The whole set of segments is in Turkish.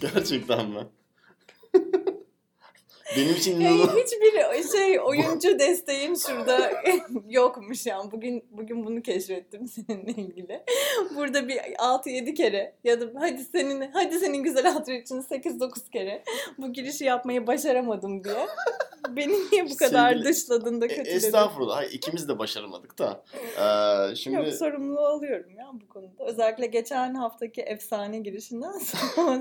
Gerçekten mi? Benim için Yani inanılmaz. hiçbir şey oyuncu desteğim şurada yokmuş yani. Bugün bugün bunu keşfettim seninle ilgili. Burada bir 6-7 kere ya da hadi senin hadi senin güzel hatırı için 8-9 kere bu girişi yapmayı başaramadım diye. Beni niye bu kadar Sevgili- dışladın da E, kötüledin? Estağfurullah. Hayır, ikimiz de başaramadık da. Ee, şimdi Yok sorumluluğu alıyorum ya bu konuda. Özellikle geçen haftaki efsane girişinden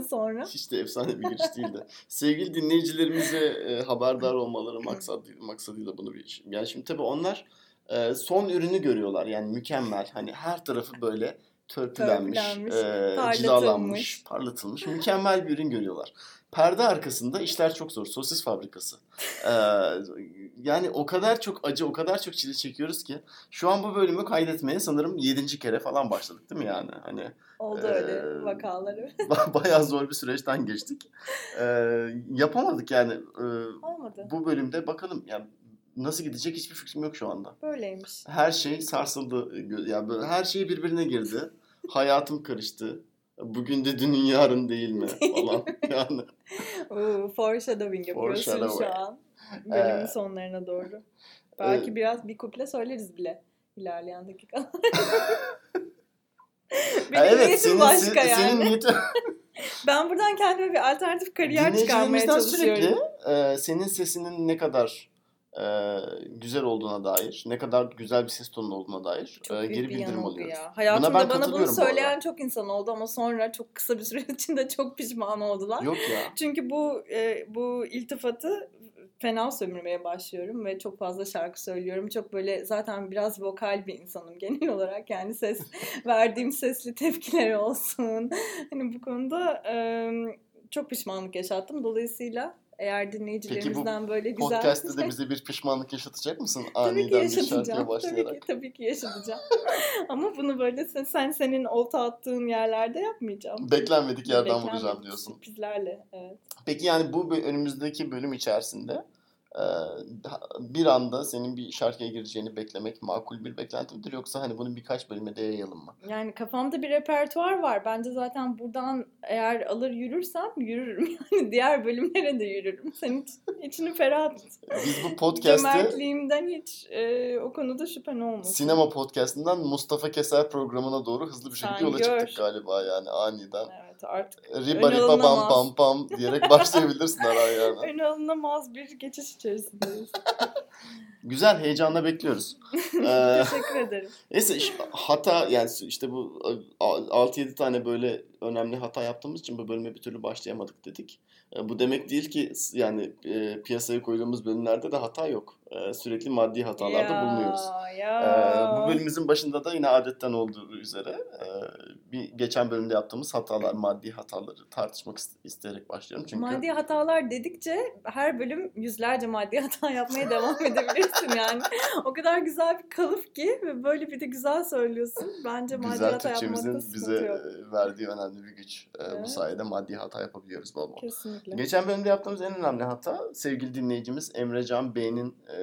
sonra. hiç de efsane bir giriş değildi. Sevgili dinleyicilerimize e, haberdar olmaları maksat, maksadıyla bunu bir Yani şimdi tabii onlar e, son ürünü görüyorlar. Yani mükemmel. Hani her tarafı böyle törpülenmiş, Törpülenmiş, e, parlatılmış. cilalanmış, parlatılmış. Mükemmel bir ürün görüyorlar. Perde arkasında işler çok zor. Sosis fabrikası. Ee, yani o kadar çok acı, o kadar çok çile çekiyoruz ki şu an bu bölümü kaydetmeye sanırım 7. kere falan başladık değil mi yani? Hani Oldu Ee, öyle vakaları. bayağı zor bir süreçten geçtik. Ee, yapamadık yani. Ee, Olmadı. bu bölümde bakalım yani nasıl gidecek hiçbir fikrim yok şu anda. Böyleymiş. Her şey sarsıldı. Yani böyle her şey birbirine girdi. Hayatım karıştı. Bugün de dünün yarın değil mi falan yani. Oo, foreshadowing yapıyorsun Foreshadowing. şu an. Bölümün Ee, sonlarına doğru. Belki e, biraz bir kuple söyleriz bile ilerleyen dakikalar. Benim evet niyetim senin, başka se- yani. senin niyetin Ben buradan kendime bir alternatif kariyer çıkarmaya çalışıyorum. sürekli e, senin sesinin ne kadar e, güzel olduğuna dair, ne kadar güzel bir ses tonu olduğuna dair Çok e, geri bir bildirim alıyoruz. ya. Hayatımda ben bana bunu katılıyorum bu söyleyen çok insan oldu ama sonra çok kısa bir süre içinde çok pişman oldular. Yok ya. Çünkü bu e, bu iltifatı fena sömürmeye başlıyorum ve çok fazla şarkı söylüyorum. Çok böyle zaten biraz vokal bir insanım genel olarak. Yani ses verdiğim sesli tepkiler olsun. Hani bu konuda e, çok pişmanlık yaşattım. Dolayısıyla eğer dinleyicilerimizden böyle güzel Podcast'te de bize bir pişmanlık yaşatacak mısın? Tabii ki Aniden bir şarkıya yaşatacağım. Tabii başlayarak. ki, tabii ki yaşatacağım. Ama bunu böyle sen, sen senin olta attığın yerlerde yapmayacağım. Beklenmedik yerden Beklenmedik vuracağım diyorsun. Sürprizlerle. Evet. Peki yani bu önümüzdeki bölüm içerisinde bir anda senin bir şarkıya gireceğini beklemek makul bir beklenti midir yoksa hani bunu birkaç bölüme de yayalım mı? Yani kafamda bir repertuar var. Bence zaten buradan eğer alır yürürsem yürürüm. Yani diğer bölümlere de yürürüm. Sen hiç, içini ferah tut. Biz bu podcast'te Cömertliğimden hiç e, o konuda şüphen olmasın. sinema podcast'inden Mustafa Keser programına doğru hızlı bir şekilde Sen yola gör. çıktık galiba yani aniden. Evet artık Riba Ön riba bam pam pam diyerek başlayabilirsin araya yani. ön alınamaz bir geçiş içerisindeyiz. Güzel heyecanla bekliyoruz. Ee, Teşekkür ederim. Neyse hata yani işte bu a- 6-7 tane böyle önemli hata yaptığımız için bu bölüme bir türlü başlayamadık dedik. E, Bu demek değil ki yani e, piyasaya koyduğumuz bölümlerde de hata yok. E, Sürekli maddi hatalarda Ya, bulunuyoruz. Ya. E, Bu bölümümüzün başında da yine adetten olduğu üzere e, bir geçen bölümde yaptığımız hatalar, maddi hataları tartışmak ist- isteyerek başlıyorum. Çünkü Maddi hatalar dedikçe her bölüm yüzlerce maddi hata yapmaya devam edebilirsin yani. O kadar güzel bir kalıp ki ve böyle bir de güzel söylüyorsun. Bence maddi güzel hata yapmakta bize yok. verdiği önemli bir güç. E, Bu Evet. sayede maddi hata yapabiliyoruz bol bol. Kesinlikle. Geçen bölümde yaptığımız en önemli hata sevgili dinleyicimiz Emrecan Bey'in e,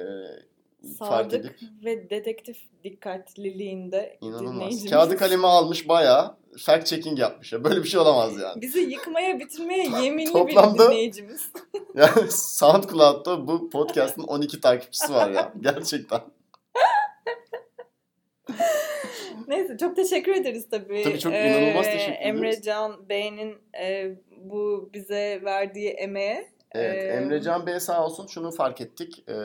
fark Sadık edip ve dedektif dikkatliliğinde inanılmaz. Kağıdı kalemi almış bayağı fact checking yapmış. Ya. Böyle bir şey olamaz yani. Bizi yıkmaya bitirmeye yeminli Toplamda- bir dinleyicimiz. Yani SoundCloud'da bu podcast'ın 12 takipçisi var ya. Gerçekten. Neyse çok teşekkür ederiz tabii. Tabii, çok inanılmaz Ee, teşekkür ediyoruz. Emre Can Bey'in e, bu bize verdiği emeğe. Evet, Ee, Emrecan Bey sağ olsun şunu fark ettik. E,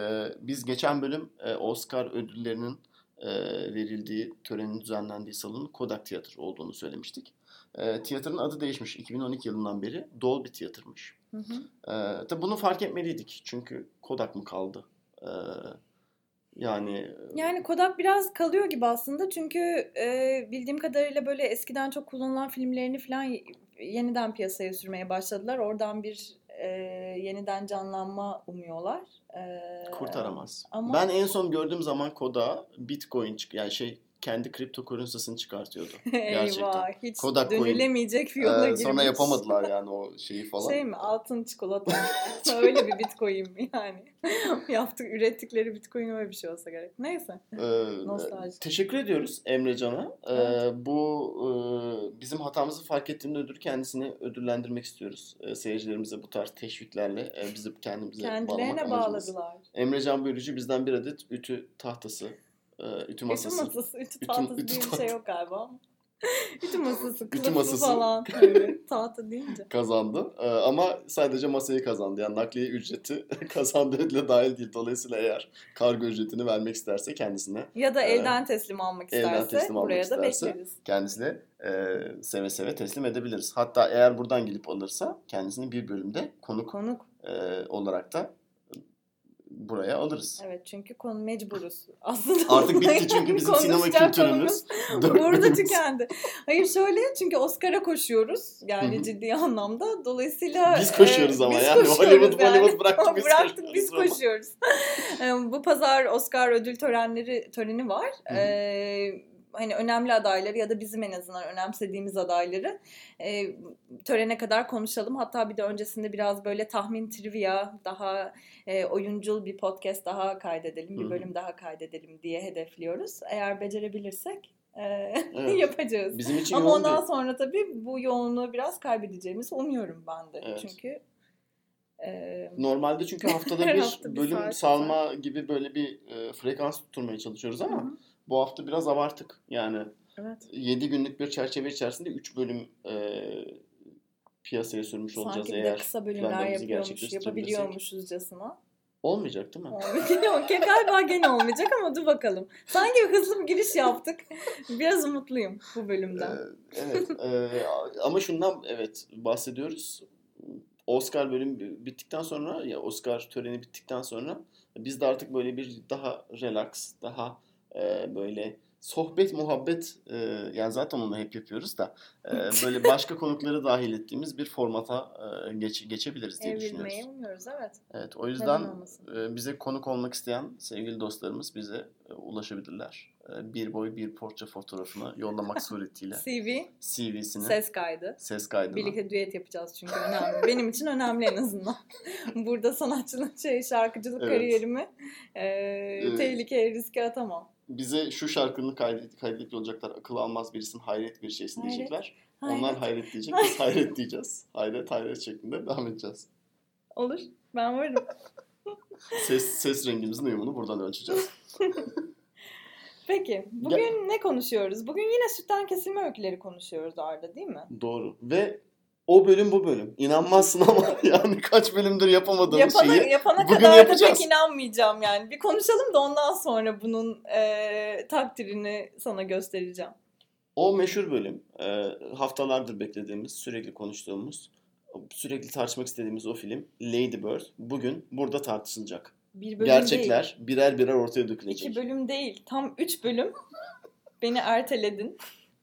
biz geçen bölüm e, Oscar ödüllerinin e, verildiği, törenin düzenlendiği salonun Kodak Tiyatro olduğunu söylemiştik. E, tiyatronun adı değişmiş. 2012 yılından beri Dolby Tiyatro'muş. Hı hı. Ee, tabii bunu fark etmeliydik. Çünkü Kodak mı kaldı? Ee, yani Yani Kodak biraz kalıyor gibi aslında çünkü e, bildiğim kadarıyla böyle eskiden çok kullanılan filmlerini falan yeniden piyasaya sürmeye başladılar. Oradan bir e, yeniden canlanma umuyorlar. E, kurtaramaz. ama- Ben en son gördüğüm zaman Kodak'a Bitcoin çık yani şey kendi kripto currency'sini çıkartıyordu. Eyvah hiç Kodak dönülemeyecek bir yola Ee, girmiş. sonra yapamadılar yani o şeyi falan. Şey mi altın çikolata öyle bir bitcoin mi yani? Yaptık ürettikleri bitcoin öyle bir şey olsa gerek. Neyse. Ee, Nostalji. teşekkür ediyoruz Emrecan'a. Ee, Evet. bu e, bizim hatamızı fark ettiğinde ödül kendisini ödüllendirmek istiyoruz. Ee, seyircilerimize bu tarz teşviklerle e, bizi kendimize Kendilerine bağladılar. Emrecan Bölücü bizden bir adet ütü tahtası, e, ütü Ütü masası. masası, ütü Ütü- tahtası ütü diye bir şey yok galiba. ütü masası, kılıfı masası. falan. Öyle, tahta deyince. kazandı. Ee, ama sadece masayı kazandı. Yani nakliye ücreti kazandığı ödüle dahil değil. Dolayısıyla eğer kargo ücretini vermek isterse kendisine Ya da elden teslim almak elden isterse teslim almak buraya da isterse bekleriz. kendisine e, seve seve teslim edebiliriz. Hatta eğer buradan gelip alırsa kendisini bir bölümde konuk Konuk. e, olarak da buraya alırız. Evet çünkü konu mecburuz. Aslında Artık bitti çünkü bizim sinema kültürümüz. Burada tükendi. Hayır şöyle çünkü Oscar'a koşuyoruz. Yani hı. ciddi anlamda. Dolayısıyla Biz koşuyoruz e, ama biz yani koşuyoruz Hollywood Hollywood bıraktık biz bıraktık biz koşuyoruz. E, Bu pazar Oscar ödül törenleri töreni var. Hı hı. E, hani önemli adayları ya da bizim en azından önemsediğimiz adayları e, törene kadar konuşalım. Hatta bir de öncesinde biraz böyle tahmin trivia, daha e, oyuncul bir podcast daha kaydedelim, bir bölüm daha kaydedelim diye hedefliyoruz. Eğer becerebilirsek e, Evet. yapacağız. Bizim için Ama ondan bir- sonra tabii bu yoğunluğu biraz kaybedeceğimizi umuyorum ben de. Evet. Çünkü e, Normalde çünkü haftada bir hafta bölüm salma gibi böyle bir e, frekans tutturmaya çalışıyoruz ama Hı hı. Bu hafta biraz abarttık. Yani evet. 7 günlük bir çerçeve içerisinde 3 bölüm e, piyasaya sürmüş olacağız Sanki de eğer kısa bölümler yapıyormuş, yapabiliyormuşuzcasına. olmayacak değil mi? Olmayacak. Galiba gene olmayacak ama dur bakalım. Sanki hızlı bir giriş yaptık. Biraz umutluyum bu Ee, bölümden. evet e, ama şundan evet bahsediyoruz. Oscar bölümü bittikten sonra ya Oscar töreni bittikten sonra biz de artık böyle bir daha relax, daha e, böyle sohbet muhabbet e, yani zaten onu hep yapıyoruz da e, böyle başka konukları dahil ettiğimiz bir formata e, geç, geçebiliriz diye düşünüyoruz. Evrilmeyi umuyoruz evet. Evet o yüzden e, bize konuk olmak isteyen sevgili dostlarımız bize e, ulaşabilirler. E, bir boy bir portre fotoğrafını yollamak suretiyle CV, CV'sini ses kaydı. ses kaydına. Birlikte düet yapacağız çünkü önemli. Benim için önemli en azından. Burada sanatçılık, şey, şarkıcılık Evet. kariyerimi e, tehlikeye, riske atamam. Bize şu şarkını kaydet, kaydedip olacaklar. Akıl almaz birisin, hayret bir şeysin Hayret, diyecekler. Hayret. Onlar hayret diyecek, biz hayret diyeceğiz. Hayret hayret şeklinde devam edeceğiz. Olur. Ben varım. Ses ses rengimizin uyumunu buradan ölçeceğiz. Peki. Bugün ne konuşuyoruz? Bugün yine sütten kesilme öyküleri konuşuyoruz Arda değil mi? Doğru. Ve o bölüm bu bölüm. İnanmazsın ama yani kaç bölümdür yapamadığımız Yapana, şeyi yapana bugün kadar da yapacağız. pek inanmayacağım yani. Bir konuşalım da ondan sonra bunun e, takdirini sana göstereceğim. O meşhur bölüm, e, haftalardır beklediğimiz, sürekli konuştuğumuz, sürekli tartışmak istediğimiz o film Lady Bird bugün burada tartışılacak. Bir bölüm Gerçekler değil. birer birer ortaya dökülecek. İki bölüm değil. Tam üç bölüm. Beni erteledin.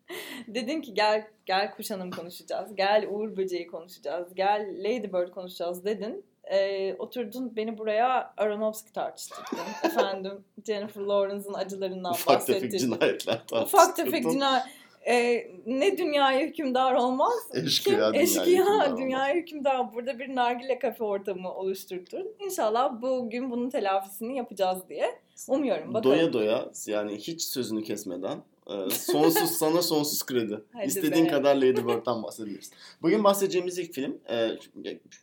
Dedin ki gel gel Kuşanım konuşacağız. Gel Uğur Böceği konuşacağız. Gel Lady Bird konuşacağız dedin. Ee, oturdun beni buraya Aronofsky tartıştırdın. Efendim Jennifer Lawrence'ın acılarından Ufak tefek bahsettin. cinayetler Ufak tefek cinayet. Ee, ne dünyaya hükümdar olmaz. Eşkıya Kim? dünyaya Eşkıya hükümdar olmaz. dünyaya hükümdar. Burada bir nargile kafe ortamı oluşturdun. İnşallah bugün bunun telafisini yapacağız diye umuyorum. Bakalım. Doya doya yani hiç sözünü kesmeden e, sonsuz sana sonsuz kredi. Hadi İstediğin be. kadar Lady Bird'den bahsedebiliriz. Bugün bahsedeceğimiz ilk film e,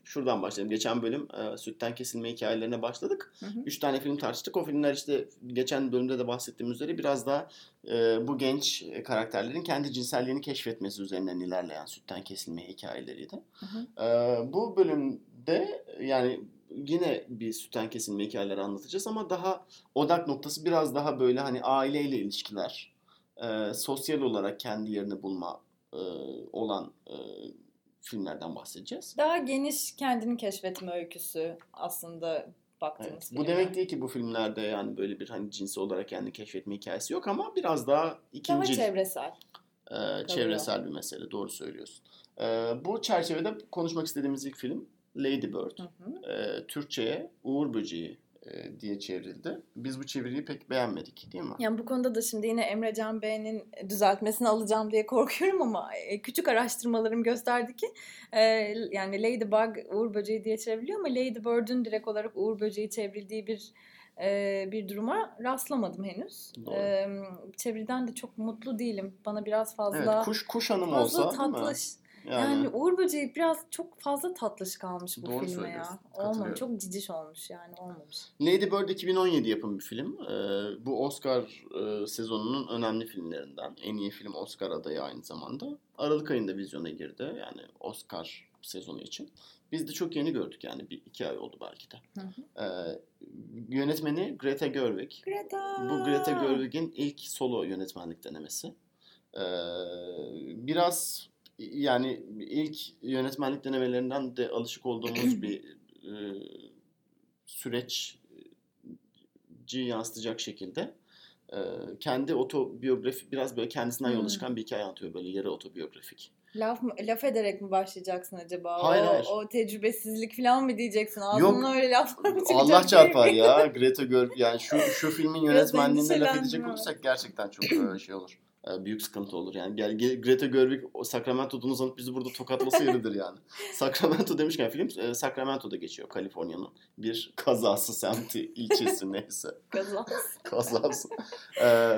şuradan başlayalım. Geçen bölüm e, sütten kesilme hikayelerine başladık. Hı hı. Üç tane film tartıştık. O filmler işte geçen bölümde de bahsettiğim üzere biraz daha e, bu genç karakterlerin kendi cinselliğini keşfetmesi üzerinden ilerleyen sütten kesilme hikayeleriydi. Hı hı. Ee, bu bölümde yani yine bir sütten kesilme hikayeleri anlatacağız ama daha odak noktası biraz daha böyle hani aileyle ilişkiler, e, sosyal olarak kendi yerini bulma e, olan e, filmlerden bahsedeceğiz. Daha geniş kendini keşfetme öyküsü aslında baktığımız Evet. Bu demek değil ki bu filmlerde yani böyle bir hani cinsi olarak kendini keşfetme hikayesi yok ama biraz daha Daha ikinci çevresel. Ee, çevresel bir mesele. Doğru söylüyorsun. Ee, bu çerçevede konuşmak istediğimiz ilk film Lady Bird. Hı hı. Ee, Türkçe'ye Uğur Böceği e, diye çevrildi. Biz bu çeviriyi pek beğenmedik değil mi? Yani bu konuda da şimdi yine Emre Can Bey'in düzeltmesini alacağım diye korkuyorum ama e, küçük araştırmalarım gösterdi ki e, yani Ladybug Uğur Böceği diye çevriliyor ama Ladybird'ün direkt olarak Uğur Böceği çevrildiği bir e, bir duruma rastlamadım henüz. Doğru. E, çeviriden de çok mutlu değilim. Bana biraz fazla Evet, kuş kuş hanım fazla olsa değil mi? Yani, Yani, Uğur Böceği biraz çok fazla tatlış kalmış bu Doğru filme ya. Olmamış. Çok ciciş olmuş yani olmamış. Lady Bird 2017 yapımı bir film. Ee, bu Oscar e, sezonunun önemli filmlerinden. En iyi film Oscar adayı aynı zamanda. Aralık ayında vizyona girdi. Yani Oscar sezonu için. Biz de çok yeni gördük yani. Bir iki ay oldu belki de. Hı hı. Ee, yönetmeni Greta Gerwig. Greta. Bu Greta Gerwig'in ilk solo yönetmenlik denemesi. Ee, biraz yani ilk yönetmenlik denemelerinden de alışık olduğumuz bir e, süreci yansıtacak şekilde e, kendi otobiyografi biraz böyle kendisinden yola Hmm. çıkan bir hikaye anlatıyor böyle yarı otobiyografik. Laf, mı, laf ederek mi başlayacaksın acaba? Hayır, o, hayır. o tecrübesizlik falan mı diyeceksin? Yok. Ağzından öyle laflar mı çıkacak? Allah çarpar ya Greta Gerwig yani şu şu filmin Biraz yönetmenliğine laf edecek olursak gerçekten çok şey olur. E, Büyük sıkıntı olur yani. Gel, Ge- Greta Gerwig Sacramento'dan uzanıp bizi burada tokatlasa yeridir yani. Sacramento demişken film e, Sacramento'da geçiyor Kaliforniya'nın bir kazası semti ilçesi neyse Kazas. kazası. E,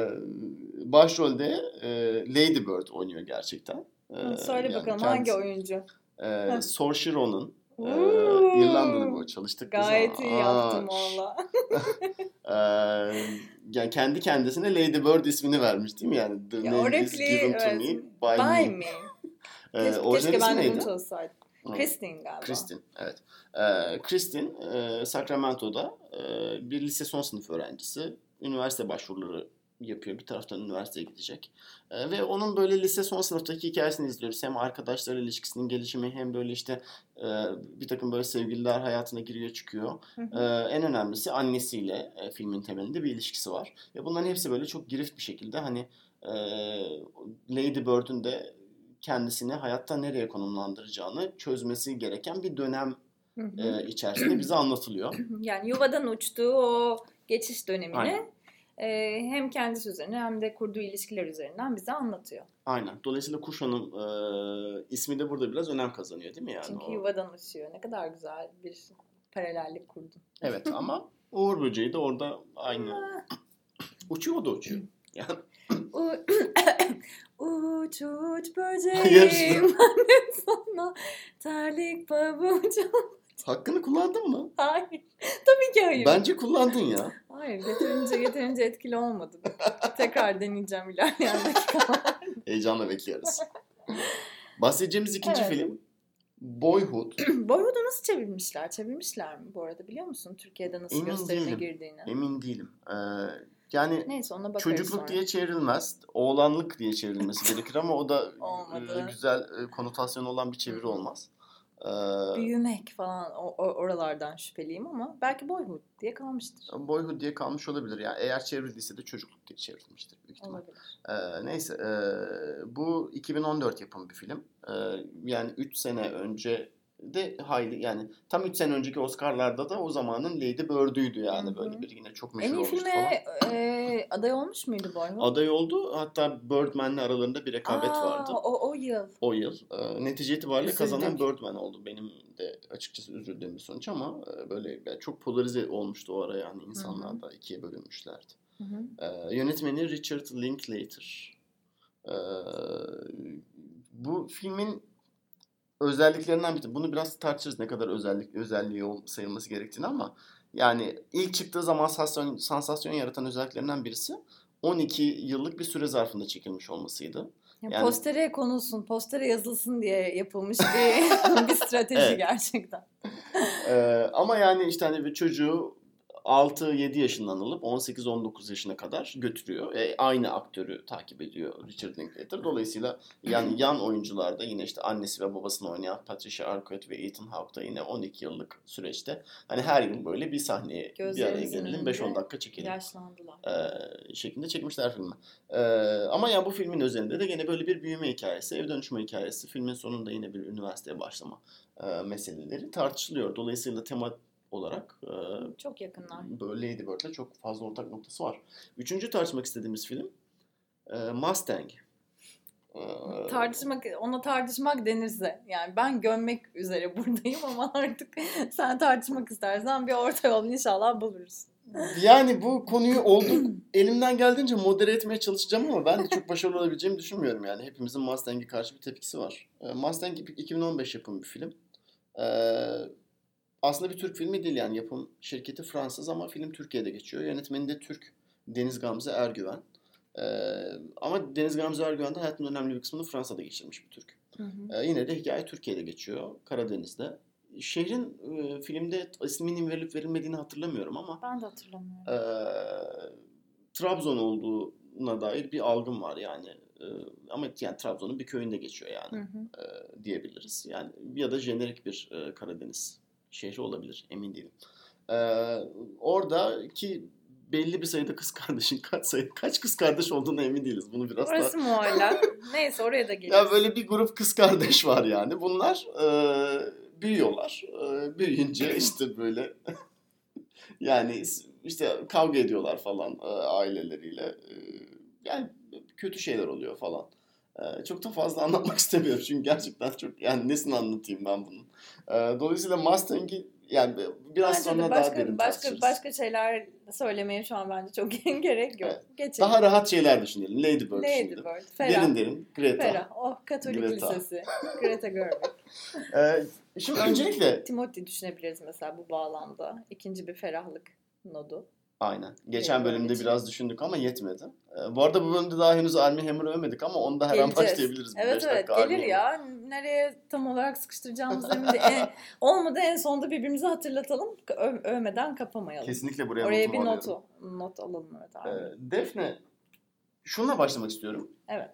başrolde e, Lady Bird oynuyor gerçekten. E, Söyle yani bakalım kendisi- hangi oyuncu? E, Saoirse Ronan. E, Uuu. İrlandalı bu çalıştık Gayet iyi yaptım valla. Ee, yani kendi kendisine Lady Bird ismini vermiş değil mi yani? The Ya name o is repliği, given to evet. me by, By me. me. Ee, Keşke, ben neydi? bunu. Christine galiba. Kristin, evet. Ee, Kristin e, Sacramento'da e, bir lise son sınıf öğrencisi. Üniversite başvuruları yapıyor. Bir taraftan üniversiteye gidecek. E, ve onun böyle lise son sınıftaki hikayesini izliyoruz. Hem arkadaşlarla ilişkisinin gelişimi hem böyle işte e, bir takım böyle sevgililer hayatına giriyor çıkıyor. Ee, en önemlisi annesiyle e, filmin temelinde bir ilişkisi var. Ve bunların hepsi böyle çok girift bir şekilde hani e, Lady Bird'ün de kendisini hayatta nereye konumlandıracağını çözmesi gereken bir dönem e, içerisinde bize anlatılıyor. Yani yuvadan uçtuğu o geçiş dönemini Aynen. E, hem kendisi üzerine hem de kurduğu ilişkiler üzerinden bize anlatıyor. Aynen. Dolayısıyla Kuş Hanım e, ismi de burada biraz önem kazanıyor değil mi yani? Çünkü o- yuvadan uçuyor. Ne kadar güzel bir paralellik kurdun. Evet ama Uğur Böceği de orada aynı. Uçuyor da uçuyor. Yani u- uç uç böceğim ben sana terlik pabucu. Hakkını kullandın mı? Hayır. Tabii ki hayır. Bence kullandın ya. Hayır yeterince yeterince etkili olmadı. Tekrar deneyeceğim ilerleyen dakikalar. Heyecanla bekliyoruz. Bahsedeceğimiz ikinci Evet. film Boyhood. Boyhood'u nasıl çevirmişler? Çevirmişler mi bu arada biliyor musun? Türkiye'de nasıl Emin gösterime değilim. girdiğini. Emin değilim. Ee, yani Neyse ona çocukluk sonra. diye çevrilmez. Oğlanlık diye çevrilmesi gerekir ama o da Olmadı. e, güzel e, konotasyon olan bir çeviri olmaz. Ee, Büyümek falan o, oralardan şüpheliyim ama belki Boyhood diye kalmıştır. Boyhood diye kalmış olabilir. Yani eğer çevrildiyse de çocukluk diye çevrilmiştir büyük ihtimal. Olabilir. Ee, neyse e, bu 2014 yapımı bir film. Ee, yani 3 sene önce de hayli yani tam 3 sene önceki Oscar'larda da o zamanın Lady Bird'üydü yani Hı hı. böyle bir yine çok En meşhur iyi olmuştu filme falan. e, aday olmuş muydu Boyhood? Aday oldu. Hatta Birdman'le aralarında bir rekabet Aa, vardı O, o yıl. o yıl. Ee, netice itibariyle Üzüldük. kazanan Birdman oldu. Benim de açıkçası üzüldüğüm bir sonuç ama e, böyle yani çok polarize olmuştu o ara yani insanlar da ikiye bölünmüşlerdi. Ee, yönetmeni Richard Linklater. Ee, bu filmin özelliklerinden biri. Bunu biraz tartışırız ne kadar özellik özelliği sayılması gerektiğini ama yani ilk çıktığı zaman sansasyon, sansasyon yaratan özelliklerinden birisi 12 yıllık bir süre zarfında çekilmiş olmasıydı. Ya Yani- Postere konulsun, postere yazılsın diye yapılmış bir, bir strateji Evet. gerçekten. Ee, ama yani işte hani bir çocuğu 6-7 yaşından alıp 18-19 yaşına kadar götürüyor. E, aynı aktörü takip ediyor Richard Linklater. Dolayısıyla yani yan oyuncularda yine işte annesi ve babasını oynayan Patricia Arquette ve Ethan Hawke da yine 12 yıllık süreçte hani her yıl böyle bir sahneye bir araya gelelim önünde 5-10 dakika çekelim Yaşlandılar. e, şeklinde çekmişler filmi. E, ama yani bu filmin üzerinde de gene böyle bir büyüme hikayesi, ev dönüşme hikayesi, filmin sonunda yine bir üniversiteye başlama e, meseleleri tartışılıyor. Dolayısıyla tema olarak e, Çok yakınlar. böyle Lady Bird'le çok fazla ortak noktası var. Üçüncü tartışmak istediğimiz film e, Mustang. E, Tartışmak, ona tartışmak denirse. Yani ben gömmek üzere buradayım ama artık sen tartışmak istersen bir orta yol inşallah buluruz. Yani bu konuyu olduk elimden geldiğince modere etmeye çalışacağım ama ben de çok başarılı olabileceğimi düşünmüyorum yani. Hepimizin Mustang'e karşı bir tepkisi var. E, Mustang 2015 yapımı bir film. E, aslında bir Türk filmi değil yani yapım şirketi Fransız ama film Türkiye'de geçiyor. Yönetmeni de Türk Deniz Gamze Ergüven. E, ama Deniz Gamze Ergüven de hayatının önemli bir kısmını Fransa'da geçirmiş bir Türk. Hı hı. E, yine de hikaye Türkiye'de geçiyor. Karadeniz'de. Şehrin e, filmde isminin verilip verilmediğini hatırlamıyorum ama Ben de hatırlamıyorum. e, Trabzon olduğuna dair bir algım var yani. E, ama yani Trabzon'un bir köyünde geçiyor yani Hı hı. e, diyebiliriz. Yani ya da jenerik bir e, Karadeniz şehri olabilir emin değilim. E, oradaki belli bir sayıda kız kardeşin kaç sayı kaç kız kardeş olduğuna emin değiliz. Bunu biraz daha Orası muallak. Neyse oraya da geliriz. ya böyle bir grup kız kardeş var yani. Bunlar e, büyüyorlar. E, büyüyünce işte böyle yani işte kavga ediyorlar falan e, aileleriyle. E, yani kötü şeyler oluyor falan. E, çok da fazla anlatmak istemiyorum çünkü gerçekten çok yani nesini anlatayım ben bunun. E, dolayısıyla Mustang'i yani biraz Bence sonra başka, daha derin başka, tartışırız. başka şeyler söylemeye şu an bence çok gerek yok. Evet. Geçelim. Daha rahat şeyler düşünelim. Lady Bird Lady düşünelim. Bird, Ferah. Derin derin. Greta. Ferah. Oh Katolik Greta. Lisesi. Greta Gerwig. E, şimdi öncelikle Timothy düşünebiliriz mesela bu bağlamda. İkinci bir ferahlık nodu. Aynen. Geçen Bird bölümde için. biraz düşündük ama yetmedi. Ee, bu arada bu bölümde daha henüz Armie Hammer'ı övmedik ama onu da her an Geleceğiz. başlayabiliriz. bir Evet evet gelir ya. Nereye tam olarak sıkıştıracağımız emin de. En, olmadı en sonunda birbirimize hatırlatalım. Ö- övmeden kapamayalım. Kesinlikle buraya Oraya bir notu, not alalım evet abi. Ee, Defne, şununla başlamak istiyorum. Evet.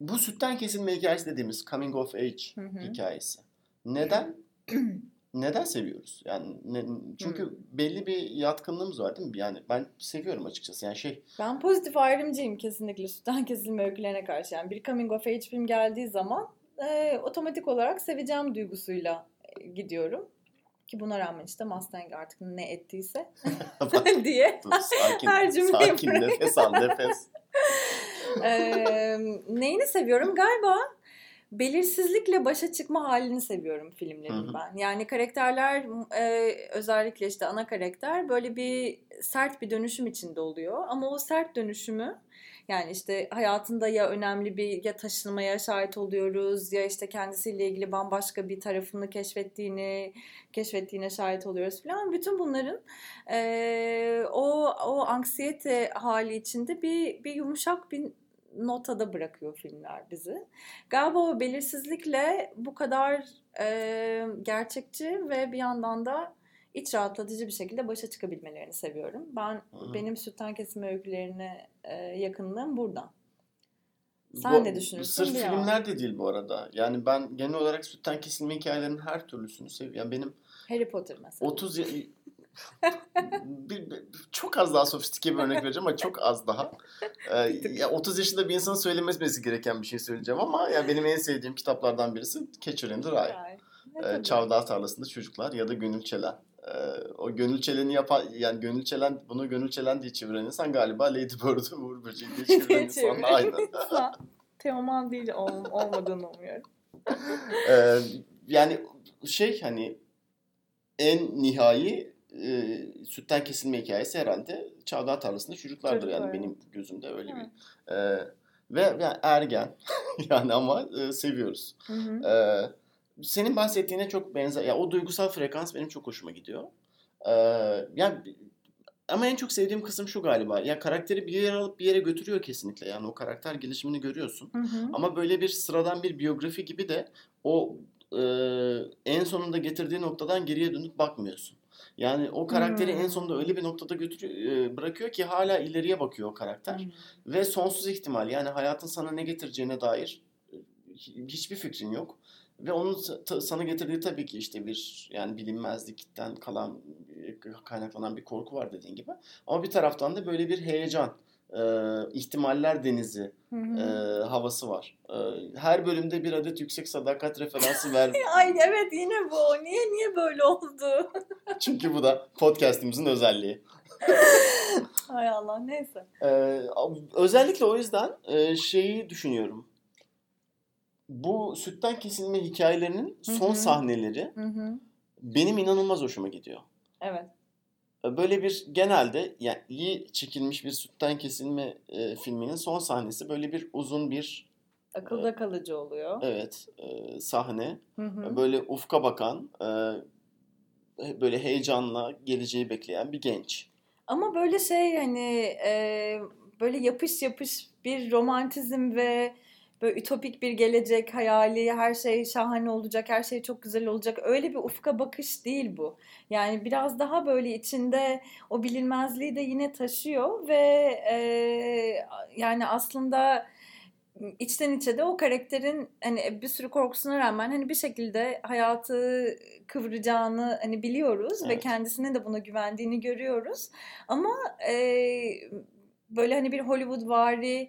Bu sütten kesilme hikayesi dediğimiz coming of age Hı hı. hikayesi. Neden? neden seviyoruz? Yani ne- çünkü Hı. belli bir yatkınlığımız var değil mi? Yani ben seviyorum açıkçası. Yani şey Ben pozitif ayrımcıyım kesinlikle sütten kesilme öykülerine karşı. Yani bir coming of age film geldiği zaman e, otomatik olarak seveceğim duygusuyla e, gidiyorum. Ki buna rağmen işte Mustang artık ne ettiyse diye. Dur, sakin, Her cümleyi sakin nefes al nefes. Ee, neyini seviyorum? Galiba belirsizlikle başa çıkma halini seviyorum filmlerin ben. Yani karakterler e, özellikle işte ana karakter böyle bir sert bir dönüşüm içinde oluyor. Ama o sert dönüşümü yani işte hayatında ya önemli bir ya taşınmaya şahit oluyoruz ya işte kendisiyle ilgili bambaşka bir tarafını keşfettiğini keşfettiğine şahit oluyoruz falan. Bütün bunların e, o o anksiyete hali içinde bir bir yumuşak bir notada bırakıyor filmler bizi. Galiba o belirsizlikle bu kadar e, gerçekçi ve bir yandan da iç rahatlatıcı bir şekilde başa çıkabilmelerini seviyorum. Ben Hı. benim sütten kesme öykülerine e, yakınlığım buradan. Bu- Sen ne düşünürsün? Sırf Bir an. filmler de değil bu arada. Yani ben genel olarak sütten kesilme hikayelerinin her türlüsünü seviyorum. Yani benim Harry Potter mesela. 30 ya- bir, bir- çok az daha sofistike bir örnek vereceğim ama çok az daha. Ee, ya 30 yaşında bir insanın söylemesi gereken bir şey söyleyeceğim ama ya benim en sevdiğim kitaplardan birisi Catcher in the Rye. Ee. Çavdağ Tarlası'nda Çocuklar ya da Gönül Çelen. Ee, o Gönül Çelen'i yapan yani Gönül Çelen bunu Gönül Çelen diye çeviren insan galiba Lady Bird'ü Uğur Böceği diye çeviren insan insan. Teoman değil ol, olmadığını umuyorum. Ee, yani şey hani en nihai e, sütten kesilme hikayesi herhalde Çavdağ Tarlası'nda çocuklardır Çocuklar, yani benim gözümde öyle Evet. bir. Ee, ve yani ergen yani ama e, seviyoruz. Hı hı. Ee, senin bahsettiğine çok benzer. Ya o duygusal frekans benim çok hoşuma gidiyor. Ee, yani ama en çok sevdiğim kısım şu galiba. Ya karakteri bir yere alıp bir yere götürüyor kesinlikle. Yani o karakter gelişimini görüyorsun. Hı hı. Ama böyle bir sıradan bir biyografi gibi de o e, en sonunda getirdiği noktadan geriye dönüp bakmıyorsun. Yani o karakteri Hmm. en sonunda öyle bir noktada götürüyor, bırakıyor ki hala ileriye bakıyor o karakter. Hı. Ve sonsuz ihtimal yani hayatın sana ne getireceğine dair hiçbir fikrin yok. Ve onun sana getirdiği tabii ki işte bir yani bilinmezlikten kalan kaynaklanan bir korku var dediğin gibi. Ama bir taraftan da böyle bir heyecan. E, ihtimaller denizi Hı e, havası var. E, her bölümde bir adet yüksek sadakat referansı ver. Ay evet yine bu. Niye niye böyle oldu? Çünkü bu da podcast'imizin özelliği. Ay Allah neyse. Ee, özellikle o yüzden e, şeyi düşünüyorum. Bu sütten kesilme hikayelerinin son Hı hı. sahneleri Hı hı. benim inanılmaz hoşuma gidiyor. Evet. Ee, Böyle bir genelde yani iyi çekilmiş bir sütten kesilme e, filminin son sahnesi böyle bir uzun bir Akılda kalıcı oluyor. evet e, sahne. Hı hı. Böyle ufka bakan e, böyle heyecanla geleceği bekleyen bir genç. Ama böyle şey hani e, böyle yapış yapış bir romantizm ve böyle ütopik bir gelecek hayali, her şey şahane olacak, her şey çok güzel olacak. Öyle bir ufka bakış değil bu. Yani biraz daha böyle içinde o bilinmezliği de yine taşıyor ve e, yani aslında içten içe de o karakterin hani bir sürü korkusuna rağmen hani bir şekilde hayatı kıvıracağını hani biliyoruz ve Evet. kendisine de buna güvendiğini görüyoruz. Ama e, böyle hani bir Hollywood vari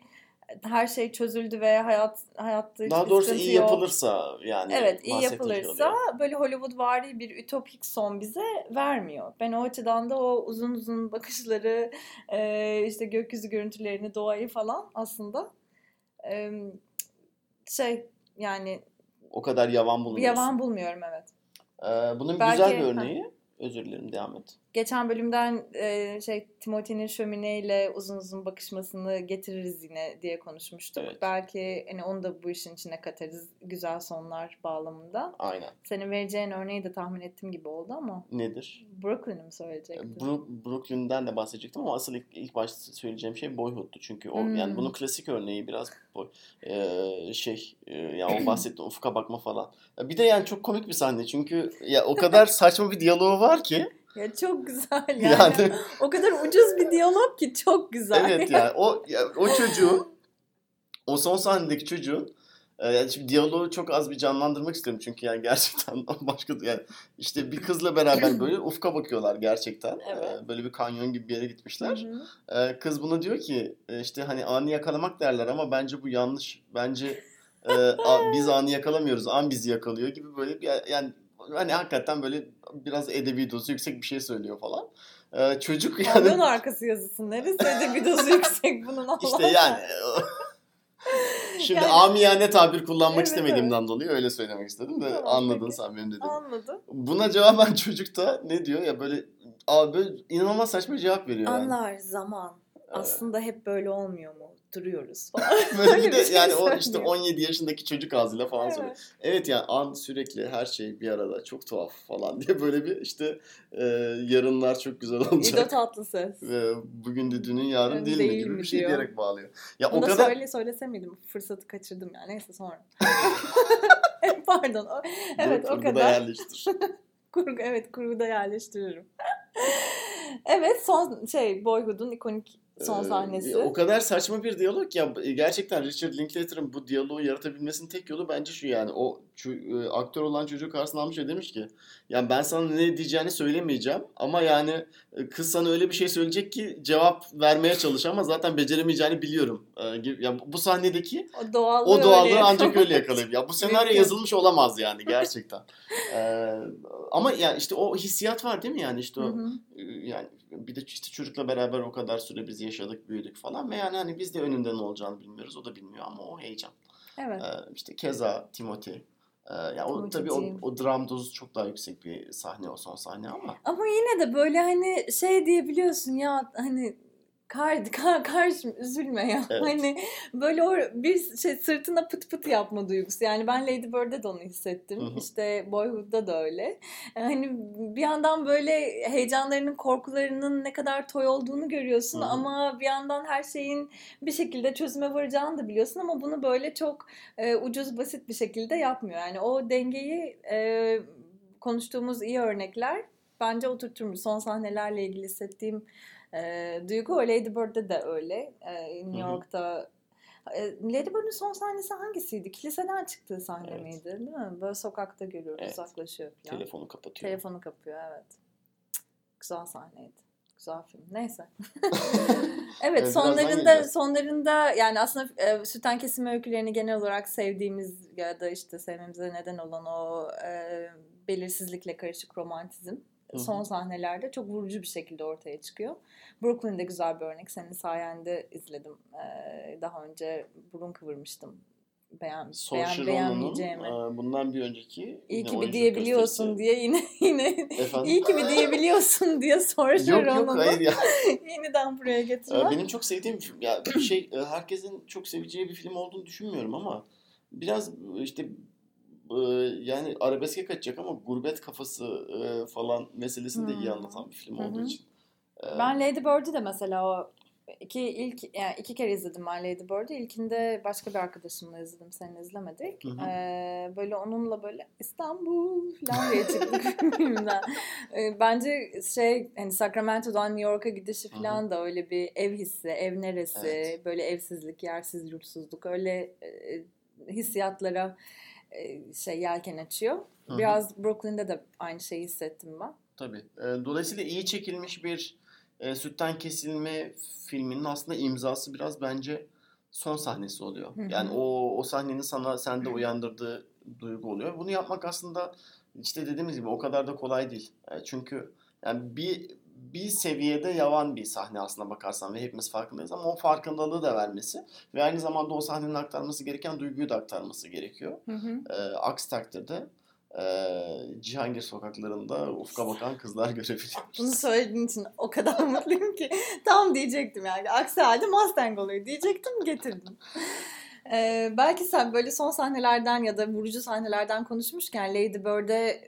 her şey çözüldü ve hayat hayatta Daha doğrusu iyi yok. yapılırsa yani Evet iyi bahsettiği yapılırsa oluyor. böyle Hollywood vari bir ütopik son bize vermiyor. Ben o açıdan da o uzun uzun bakışları e, işte gökyüzü görüntülerini doğayı falan aslında şey yani O kadar yavan bir bulmuyorsun. yavan bulmuyorum evet. Ee, bunun Belki- güzel bir örneği. Özür dilerim devam et. Geçen bölümden e, şey Timothy'nin şömineyle uzun uzun bakışmasını getiririz yine diye konuşmuştuk. Evet. Belki hani onu da bu işin içine katarız güzel sonlar bağlamında. Aynen. Senin vereceğin örneği de tahmin ettiğim gibi oldu ama Nedir? Brooklyn'i mi söyleyecektin? Bru- Brooklyn'den de bahsedecektim ama asıl ilk, ilk başta söyleyeceğim şey Boyhood'tu. Çünkü o Hmm. yani bunun klasik örneği biraz boy, e, şey e, yani o bahsettiğim ufka bakma falan. Ya Bir de yani çok komik bir sahne çünkü ya o kadar saçma bir diyaloğu var ki Ya çok güzel yani. yani O kadar ucuz bir diyalog ki çok güzel. evet yani o ya, o çocuğun o son sahnedeki çocuğun e, yani şimdi diyaloğu çok az bir canlandırmak istiyorum çünkü yani gerçekten başka yani işte bir kızla beraber böyle ufka bakıyorlar gerçekten. Evet. E, böyle bir kanyon gibi bir yere gitmişler. hı. Ee, kız buna diyor ki e, işte hani anı yakalamak derler ama bence bu yanlış. Bence e, biz anı yakalamıyoruz. An bizi yakalıyor gibi böyle bir yani hani hakikaten böyle biraz edebi dozu yüksek bir şey söylüyor falan. Ee, çocuk yani arkası yazısı. Neresi de bir dozu yüksek bunun Allah işte yani Şimdi Yani- amiyane tabir kullanmak Evet, istemediğimden dolayı öyle söylemek istedim de Tamam, anladın peki. sen benim dediğimi. Anladım. Buna cevaben çocuk da ne diyor ya böyle abi böyle inanılmaz saçma cevap veriyor yani. Anlar zaman. Aslında hep böyle olmuyor mu? Duruyoruz falan. Böyle Öyle bir de şey yani o işte söylüyor. 17 yaşındaki çocuk ağzıyla falan söylüyor. Evet. Evet yani an sürekli her şey bir arada çok tuhaf falan diye böyle bir işte e, yarınlar çok güzel İdo olacak. tatlı ses. Ve bugün de dünün yarın Yani değil, değil mi gibi mi bir şey diyor. diyerek bağlıyor. Ya Bunu o da kadar söyle, söylese miydim? Fırsatı kaçırdım yani. Neyse sonra. Pardon. o- Evet Dur, o kadar. yerleştir. Kurgu, evet kurguda yerleştiririm. evet son şey Boyhood'un ikonik son Ee, sahnesi. O kadar saçma bir diyalog ya gerçekten Richard Linklater'ın bu diyaloğu yaratabilmesinin tek yolu bence şu yani o aktör olan çocuğu karşısına almış ve demiş ki yani ben sana ne diyeceğini söylemeyeceğim ama yani e, kız sana öyle bir şey söyleyecek ki cevap vermeye çalış ama zaten beceremeyeceğini biliyorum. Gibi- yani bu sahnedeki o doğallığı, o doğallığı öyle ancak öyle yakalayıp ya bu senaryo yazılmış olamaz yani gerçekten. Ee, ama yani işte o hissiyat var değil mi yani işte o hı. yani bir de işte çocukla beraber o kadar süre biz yaşadık, büyüdük falan ve yani hani biz de önünde ne olacağını bilmiyoruz. O da bilmiyor ama o heyecan. Evet. Ee, işte keza Timothy. Ee, ya o tabii o, o dram dozu çok daha yüksek bir sahne o son sahne ama Ama yine de böyle hani şey diyebiliyorsun ya hani kar, kar, karşım üzülme ya. Evet. Hani böyle o bir şey sırtına pıt pıt yapma duygusu. Yani ben Lady Bird'de de onu hissettim. Hı hı. İşte Boyhood'da da öyle. Hani bir yandan böyle heyecanlarının, korkularının ne kadar toy olduğunu görüyorsun Hı hı. ama bir yandan her şeyin bir şekilde çözüme varacağını da biliyorsun ama bunu böyle çok e, ucuz basit bir şekilde yapmıyor. Yani o dengeyi e, konuştuğumuz iyi örnekler bence oturturmuş. Son sahnelerle ilgili hissettiğim e, duygu o Lady Bird'de de öyle. E, New. York'ta e, Lady Bird'ün son sahnesi hangisiydi? Kiliseden çıktığı sahne Evet. miydi? Değil mi? Böyle sokakta görüyoruz, Evet. uzaklaşıyor falan. telefonu kapatıyor. Telefonu kapıyor evet. Güzel sahneydi. güzel film. Neyse. Evet, sonlarında sonlarında yani aslında e, Sütten Kesim öykülerini genel olarak sevdiğimiz ya da işte sevmemize neden olan o e, belirsizlikle karışık romantizm Son sahnelerde çok vurucu bir şekilde ortaya çıkıyor. Brooklyn'de güzel bir örnek. Senin sayende izledim. E, daha önce burun kıvırmıştım. Beğen, beğen, beğenmeyeceğimi. E, bundan bir önceki İyi ki bir diyebiliyorsun gösterisi. diye yine yine Efendim? iyi ki bir diyebiliyorsun diye Saoirse Yok yok Ronan'ı yeniden buraya Ee, getirmem. Benim çok sevdiğim film. Ya bir şey herkesin çok seveceği bir film olduğunu düşünmüyorum ama biraz işte e, yani arabeske kaçacak ama gurbet kafası e, falan meselesini de iyi Hmm. anlatan bir film olduğu için. E, Ben Lady Bird'ü de mesela o iki ilk yani iki kere izledim ben Lady Bird'ü. İlkinde başka bir arkadaşımla izledim. Seninle izlemedik. Hı hı. Ee, böyle onunla böyle İstanbul falan diye çıktık filmden. Ee, bence şey hani Sacramento'dan New York'a gidişi Hı hı. falan da öyle bir ev hissi, ev neresi, Evet. böyle evsizlik, yersiz, yurtsuzluk öyle e, hissiyatlara şey yelken açıyor. Hı hı. Biraz Brooklyn'de de aynı şeyi hissettim ben. Tabii. E, Dolayısıyla iyi çekilmiş bir e, sütten kesilme filminin aslında imzası biraz bence son sahnesi oluyor. Hı hı. Yani o o sahnenin sana sende uyandırdığı duygu oluyor. Bunu yapmak aslında işte dediğimiz gibi o kadar da kolay değil. E, çünkü yani bir bir seviyede yavan bir sahne aslına bakarsan ve hepimiz farkındayız ama o farkındalığı da vermesi ve aynı zamanda o sahnenin aktarması gereken duyguyu da aktarması gerekiyor. Hı hı. E, aksi takdirde e, Cihangir sokaklarında ufka bakan kızlar görebiliyoruz. Bunu söylediğin için o kadar mutluyum ki tam diyecektim yani. Aksi halde Mustang oluyor diyecektim getirdim. Ee, belki sen böyle son sahnelerden ya da vurucu sahnelerden konuşmuşken Lady Bird'e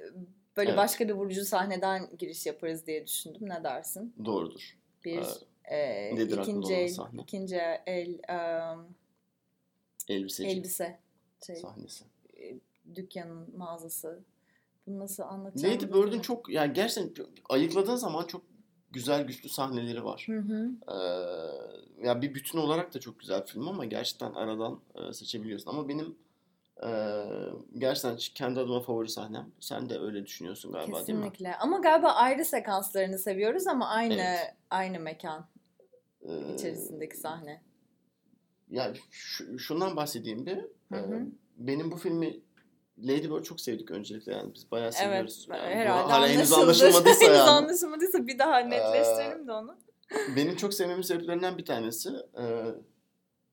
böyle Evet. başka bir vurucu sahneden giriş yaparız diye düşündüm. Ne dersin? Doğrudur. Bir Evet. e, Nedir ikinci el, sahne? ikinci el um, Elbiseci elbise şey, sahnesi. dükkanın mağazası. Bunu nasıl anlatacağım? Lady Bird'ün çok yani gerçekten ayıkladığın zaman çok güzel güçlü sahneleri var. Hı hı. Ee, ya bir bütün olarak da çok güzel film ama gerçekten aradan e, seçebiliyorsun. Ama benim e, gerçekten kendi adıma favori sahnem. Sen de öyle düşünüyorsun galiba değil mi? Kesinlikle. Ama galiba ayrı sekanslarını seviyoruz ama aynı Evet. aynı mekan Ee, içerisindeki sahne. Ya şu- şundan bahsedeyim bir. Hı Ee, hı. benim bu filmi Lady Bird çok sevdik öncelikle yani biz bayağı Evet, seviyoruz. Yani bu herhalde hala henüz anlaşılmadıysa henüz yani. anlaşılmadıysa bir daha netleştirelim de onu. Benim çok sevmemin sebeplerinden bir tanesi e,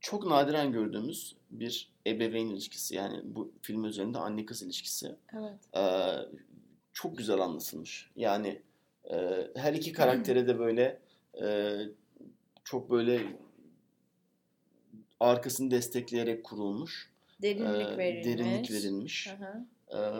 çok nadiren gördüğümüz bir ebeveyn ilişkisi. Yani bu film üzerinde anne kız ilişkisi. Evet. E, çok güzel anlatılmış. Yani e, her iki karaktere de böyle e, çok böyle arkasını destekleyerek kurulmuş. Derinlik e, verilmiş. Derinlik verilmiş. Hı hı.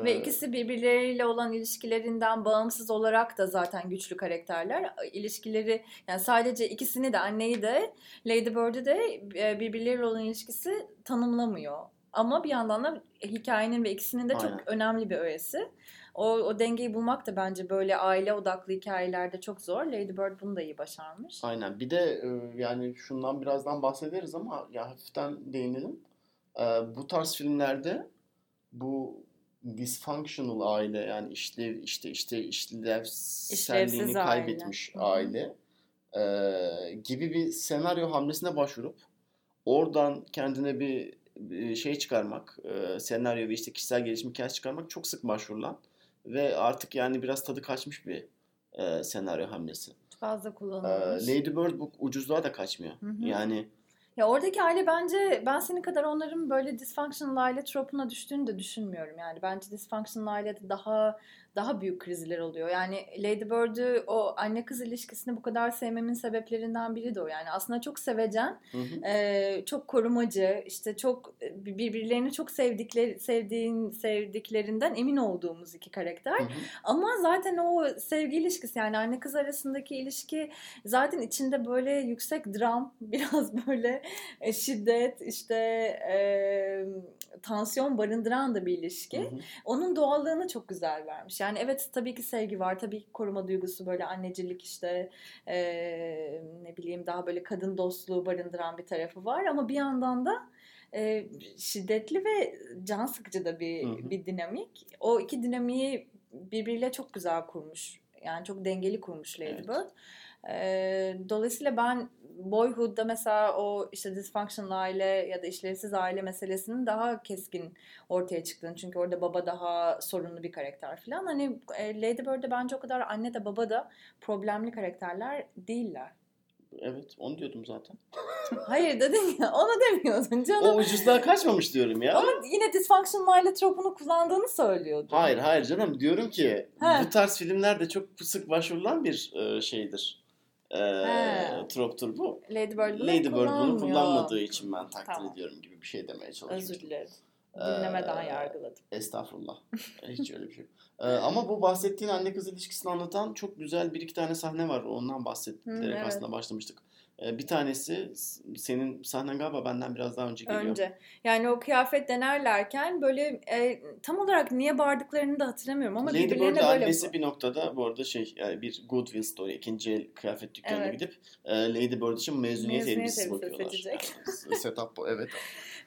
Ve ikisi birbirleriyle olan ilişkilerinden bağımsız olarak da zaten güçlü karakterler. İlişkileri yani sadece ikisini de anneyi de Lady Bird'ü de e, birbirleriyle olan ilişkisi tanımlamıyor. Ama bir yandan da hikayenin ve ikisinin de çok Aynen. önemli bir öğesi. O, o dengeyi bulmak da bence böyle aile odaklı hikayelerde çok zor. Lady Bird bunu da iyi başarmış. Aynen. Bir de e, yani şundan birazdan bahsederiz ama ya hafiften değinelim. E, bu tarz filmlerde bu dysfunctional aile yani işlev işte işte işlevselliğini kaybetmiş aile. Aile e, gibi bir senaryo hamlesine başvurup oradan kendine bir, bir şey çıkarmak, e, senaryo ve işte kişisel gelişim hikayesi çıkarmak çok sık başvurulan ve artık yani biraz tadı kaçmış bir e, senaryo hamlesi. Fazla kullanılmış. Lady Bird bu ucuzluğa da kaçmıyor. Hı hı. Yani Ya oradaki aile bence ben senin kadar onların böyle dysfunctional aile tropuna düştüğünü de düşünmüyorum. Yani bence dysfunctional ailede daha daha büyük krizler oluyor. Yani Lady Bird'ü o anne kız ilişkisini bu kadar sevmemin sebeplerinden biri de o. Yani aslında çok sevecen, hı hı. e, çok korumacı, işte çok e, birbirlerini çok sevdikleri sevdiğin sevdiklerinden emin olduğumuz iki karakter. Hı hı. Ama zaten o sevgi ilişkisi yani anne kız arasındaki ilişki zaten içinde böyle yüksek dram, biraz böyle e, şiddet, işte e, tansiyon barındıran da bir ilişki. Hı hı. Onun doğallığını çok güzel vermiş. Yani evet tabii ki sevgi var, tabii ki koruma duygusu böyle annecilik işte e, ne bileyim daha böyle kadın dostluğu barındıran bir tarafı var ama bir yandan da e, şiddetli ve can sıkıcı da bir Hı hı. bir dinamik. O iki dinamiği birbiriyle çok güzel kurmuş. Yani çok dengeli kurmuş Lady Evet. Ee, dolayısıyla ben Boyhood'da mesela o işte dysfunctional aile ya da işlevsiz aile meselesinin daha keskin ortaya çıktığını çünkü orada baba daha sorunlu bir karakter falan. Hani e, Lady Bird'de bence o kadar anne de baba da problemli karakterler değiller. Evet onu diyordum zaten. Hayır dedin ya onu demiyordun canım. O ucuzluğa kaçmamış diyorum ya. Ama yine dysfunctional aile tropunu kullandığını söylüyordun. Hayır hayır canım diyorum ki He. bu tarz filmlerde çok sık başvurulan bir e, şeydir. E, He. troptur bu. Lady Bird bunu Lady Bird bunu kullanmadığı için ben takdir Tamam. ediyorum gibi bir şey demeye çalışıyorum. Özür dilerim. Dinlemeden Ee, yargıladım. Estağfurullah. Hiç öyle bir şey yok. Ee, ama bu bahsettiğin anne kız ilişkisini anlatan çok güzel bir iki tane sahne var. Ondan bahsettirerek Hı, evet. aslında başlamıştık. Ee, bir tanesi senin sahnen galiba benden biraz daha önce geliyor. Önce. Yani o kıyafet denerlerken böyle e, tam olarak niye bağırdıklarını da hatırlamıyorum ama Lady birbirlerine Bird'le böyle annesi bir noktada bu arada şey yani bir Goodwill Story ikinci el kıyafet dükkanına Evet. gidip e, Lady Bird için mezuniyet, Mezuniyet elbisesi elbisesi bakıyorlar. seçecek. Yani setup bu evet.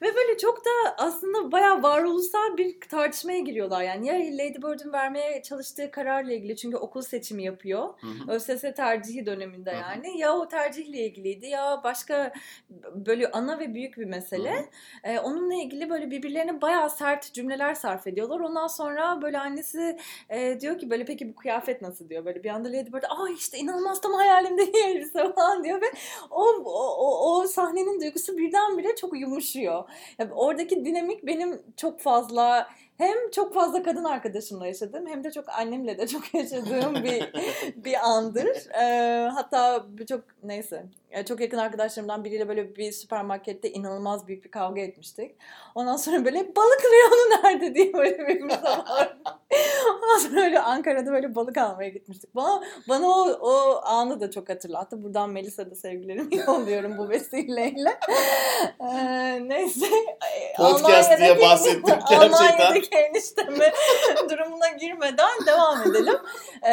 Ve böyle çok da aslında bayağı varoluşsal bir tartışmaya giriyorlar. Yani ya Lady Bird'ün vermeye çalıştığı kararla ilgili çünkü okul seçimi yapıyor. Hı hı. ÖSS tercihi döneminde Hı hı. yani. Ya o tercihle ilgiliydi ya başka böyle ana ve büyük bir mesele. Ee, onunla ilgili böyle birbirlerine bayağı sert cümleler sarf ediyorlar. Ondan sonra böyle annesi e, diyor ki böyle peki bu kıyafet nasıl diyor. Böyle bir anda Lady Bird ay işte inanılmaz tam hayalimdeki elbise falan diyor ve o, o, o, o sahnenin duygusu birdenbire çok yumuşuyor. Yani oradaki dinamik benim çok fazla hem çok fazla kadın arkadaşımla yaşadığım hem de çok annemle de çok yaşadığım bir bir andır. Ee, hatta çok neyse e, çok yakın arkadaşlarımdan biriyle böyle bir süpermarkette inanılmaz büyük bir kavga etmiştik. Ondan sonra böyle balık reyonu nerede diye böyle bir. Ondan sonra öyle Ankara'da böyle balık almaya gitmiştik. Bana, bana o, o anı da çok hatırlattı. Buradan Melisa'da sevgilerimi yolluyorum bu vesileyle. Ee, neyse. Podcast diye bahsettik gerçekten. Almanya'daki eniştemi durumuna girmeden devam edelim. Ee,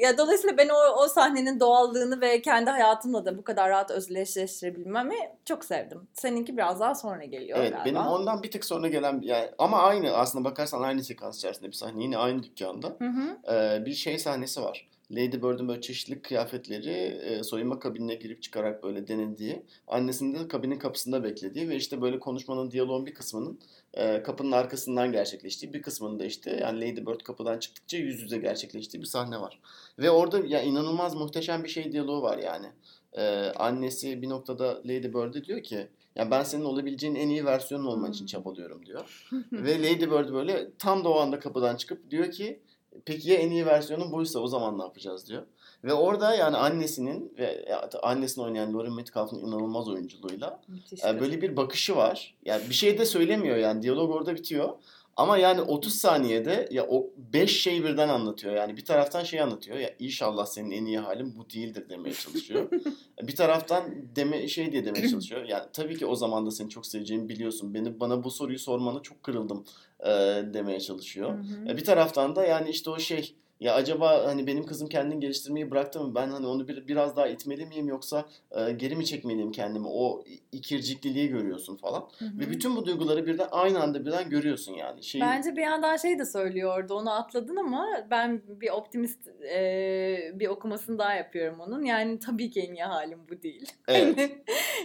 ya dolayısıyla ben o, o sahnenin doğallığını ve kendi hayatımla da bu kadar rahat özdeşleştirebilmemi çok sevdim. Seninki biraz daha sonra geliyor Evet galiba. benim ondan bir tık sonra gelen yani ama aynı aslında bakarsan aynı sekans içerisinde bir sahne yine aynı dükkanda Hı hı. Ee, bir şey sahnesi var. Lady Bird'ün böyle çeşitli kıyafetleri e, soyunma kabinine girip çıkarak böyle denediği, annesinin de kabinin kapısında beklediği ve işte böyle konuşmanın, diyaloğun bir kısmının e, kapının arkasından gerçekleştiği, bir kısmının da işte yani Lady Bird kapıdan çıktıkça yüz yüze gerçekleştiği bir sahne var. Ve orada ya inanılmaz muhteşem bir şey diyaloğu var yani. Ee, annesi bir noktada Lady Bird'e diyor ki ya ben senin olabileceğin en iyi versiyonun olman için Hmm. çabalıyorum diyor. Ve Lady Bird böyle tam da o anda kapıdan çıkıp diyor ki peki ya en iyi versiyonun buysa o zaman ne yapacağız diyor. Ve orada yani annesinin ve annesini oynayan Lauren Metcalf'ın inanılmaz oyunculuğuyla Müthiş kadın. böyle bir bakışı var. Yani bir şey de söylemiyor yani diyalog orada bitiyor. Ama yani 30 saniyede ya o 5 şey birden anlatıyor. Yani bir taraftan şey anlatıyor. Ya inşallah senin en iyi halin bu değildir demeye çalışıyor. bir taraftan deme şey diye demeye çalışıyor. Yani tabii ki o zaman da seni çok seveceğimi biliyorsun. Beni bana bu soruyu sormana çok kırıldım e, demeye çalışıyor. Hı hı. E, Bir taraftan da yani işte o şey ya acaba hani benim kızım kendini geliştirmeyi bıraktı mı? Ben hani onu bir, biraz daha itmeli miyim yoksa e, geri mi çekmeliyim kendimi? O ikircikliliği görüyorsun falan. Hı hı. Ve bütün bu duyguları birden aynı anda birden görüyorsun yani. Şey, Bence bir yandan şey de söylüyordu onu atladın ama ben bir optimist e, bir okumasını daha yapıyorum onun. Yani tabii ki en iyi halim bu değil. Evet. Hani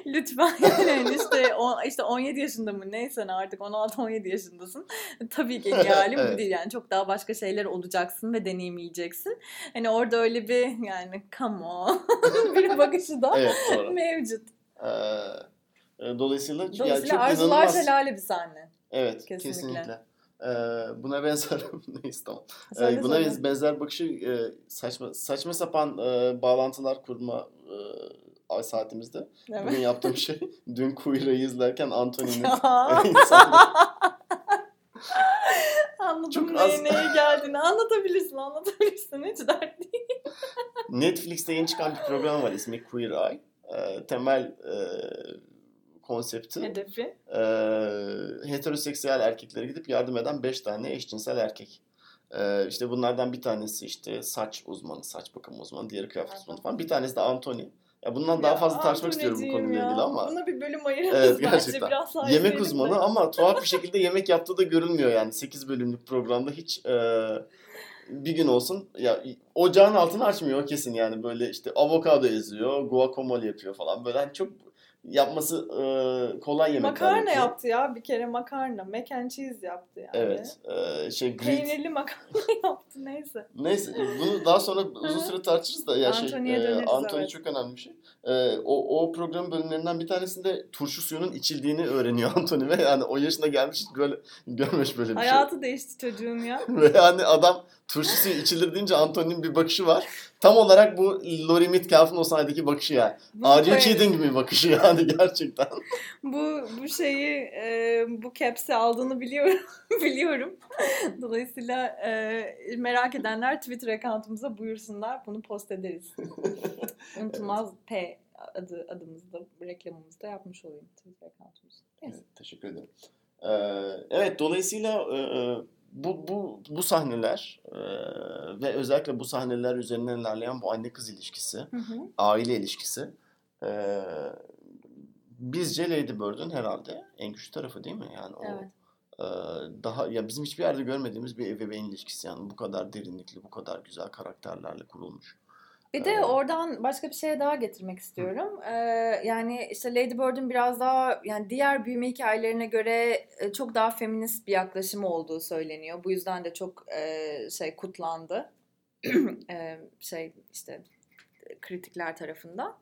lütfen yani işte, o, işte 17 yaşında mı neysen artık 16-17 yaşındasın. Tabii ki en iyi halim Evet. bu değil yani çok daha başka şeyler olacaksın ve deneyimleyeceksin. Hani orada öyle bir yani come on bir bakışı da Evet doğru. mevcut. Ee, e, dolayısıyla, yani Dolayısıyla çok arzular inanılmaz. şelale bir sahne. Evet Kesinlikle. kesinlikle. Ee, buna benzer neyse tamam. Ee, buna söyle. benzer, bakışı e, saçma saçma sapan e, bağlantılar kurma e, saatimizde. Evet. Bugün yaptığım şey dün Queer'ı izlerken Anthony'nin Ya. Anladım Çok neye, az- neye geldiğini. Anlatabilirsin, anlatabilirsin. Hiç dert değil. Netflix'te yeni çıkan bir program var ismi Queer Eye. Ee, temel e, konsepti Hedefi. e, heteroseksüel erkeklere gidip yardım eden 5 tane eşcinsel erkek. Ee, işte bunlardan bir tanesi işte saç uzmanı, saç bakım uzmanı, diğeri kıyafet uzmanı falan. Bir tanesi de Anthony. Ya bundan daha fazla tartışmak istiyorum bu konuyla ya. ilgili ama. Buna bir bölüm ayırırız Evet bence. gerçekten. Biraz daha Yemek uzmanı ama tuhaf bir şekilde yemek yaptığı da görülmüyor yani. 8 bölümlük programda hiç e, bir gün olsun ya ocağın altını açmıyor kesin yani böyle işte avokado eziyor, guacamole yapıyor falan böyle hani çok yapması e, kolay yemekler Makarna yapıyor. yaptı ya bir kere makarna. Mac and cheese yaptı yani. Evet. E, şey grit. Peynirli makarna yaptı neyse. Neyse bunu daha sonra uzun süre tartışırız da ya şey Anthony'ye e, döneriz, Anthony evet. çok önemli bir şey. E, o, o programın bölümlerinden bir tanesinde turşu suyunun içildiğini öğreniyor Anthony ve yani o yaşına gelmiş hiç böyle görmemiş böyle bir şey. Hayatı değişti çocuğun ya. Ve yani adam turşu suyu içilir deyince Anthony'nin bir bakışı var. Tam olarak bu Lori Metcalf'ın o sahnedeki bakışı yani. Bu, Are you kidding bakışı yani gerçekten. bu, bu şeyi e, bu caps'i aldığını biliyorum. biliyorum. Dolayısıyla e, merak edenler Twitter account'umuza buyursunlar. Bunu post ederiz. Unutulmaz P adı adımızda reklamımızda yapmış olayım Twitter account'umuz. Neyse. Evet, teşekkür ederim. Ee, evet dolayısıyla e, e, bu bu bu sahneler e, ve özellikle bu sahneler üzerinden ilerleyen bu anne kız ilişkisi, Hı hı. aile ilişkisi e, bizce Lady Bird'ün herhalde en güçlü tarafı değil mi? Yani o Evet. e, daha ya bizim hiçbir yerde görmediğimiz bir ebeveyn ilişkisi yani bu kadar derinlikli, bu kadar güzel karakterlerle kurulmuş. Bir de Ee, oradan başka bir şeye daha getirmek istiyorum. Ee, yani işte Lady Bird'ün biraz daha yani diğer büyüme hikayelerine göre e, çok daha feminist bir yaklaşımı olduğu söyleniyor. Bu yüzden de çok e, şey kutlandı. E, şey işte kritikler tarafından.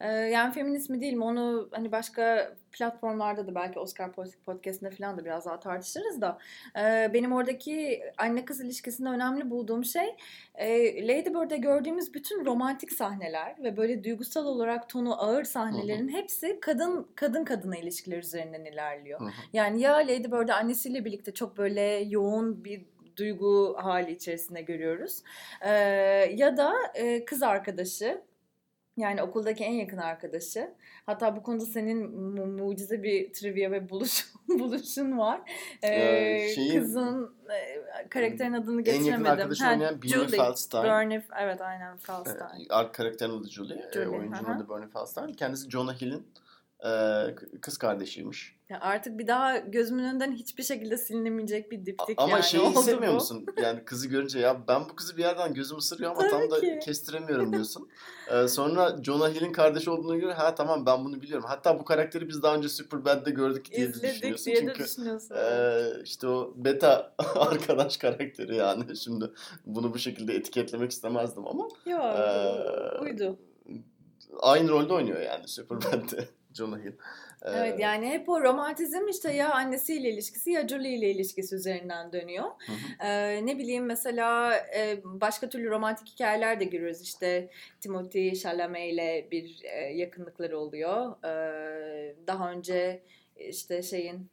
E, yani feminist mi değil mi onu hani başka platformlarda da belki Oscar Pod- Podcast'inde falan da biraz daha tartışırız da e, benim oradaki anne kız ilişkisinde önemli bulduğum şey e, Lady Bird'de gördüğümüz bütün romantik sahneler ve böyle duygusal olarak tonu ağır sahnelerin hepsi kadın kadın kadına ilişkiler üzerinden ilerliyor. Yani ya Lady Bird'ü annesiyle birlikte çok böyle yoğun bir duygu hali içerisinde görüyoruz. Ee, ya da e, kız arkadaşı yani okuldaki en yakın arkadaşı. Hatta bu konuda senin mu- mucize bir trivia ve buluş, buluşun var. Ee, Ee, şeyin- kızın e, karakterin adını En yakın getiremedim. arkadaşı Ha, oynayan Julie. Feldstein. Bernie, evet aynen Feldstein. Ark karakterin adı Julie. Julie, e, oyuncunun adı Bernie Feldstein. Kendisi Jonah Hill'in kız kardeşiymiş. Ya artık bir daha gözümün önünden hiçbir şekilde silinemeyecek bir diptik ama yani şeyi oldu hissetmiyor bu. musun? Yani kızı görünce ya ben bu kızı bir yerden gözüm ısırıyor ama tam Tabii da ki. kestiremiyorum diyorsun. E, sonra Jonah Hill'in kardeşi olduğunu göre ha tamam ben bunu biliyorum. Hatta bu karakteri biz daha önce Superbad'de gördük diye de İzledik düşünüyorsun. diye de Çünkü düşünüyorsun. e, işte o beta arkadaş karakteri yani. Şimdi bunu bu şekilde etiketlemek istemezdim ama Yok Ee, uydu. aynı rolde oynuyor yani Superbad'de Jonah Hill. E, Evet yani hep o romantizm işte ya annesiyle ilişkisi ya Julie ile ilişkisi üzerinden dönüyor. Hı hı. Ee, ne bileyim mesela e, başka türlü romantik hikayeler de görüyoruz. İşte Timothy Chalamet ile bir e, yakınlıkları oluyor. Ee, daha önce işte şeyin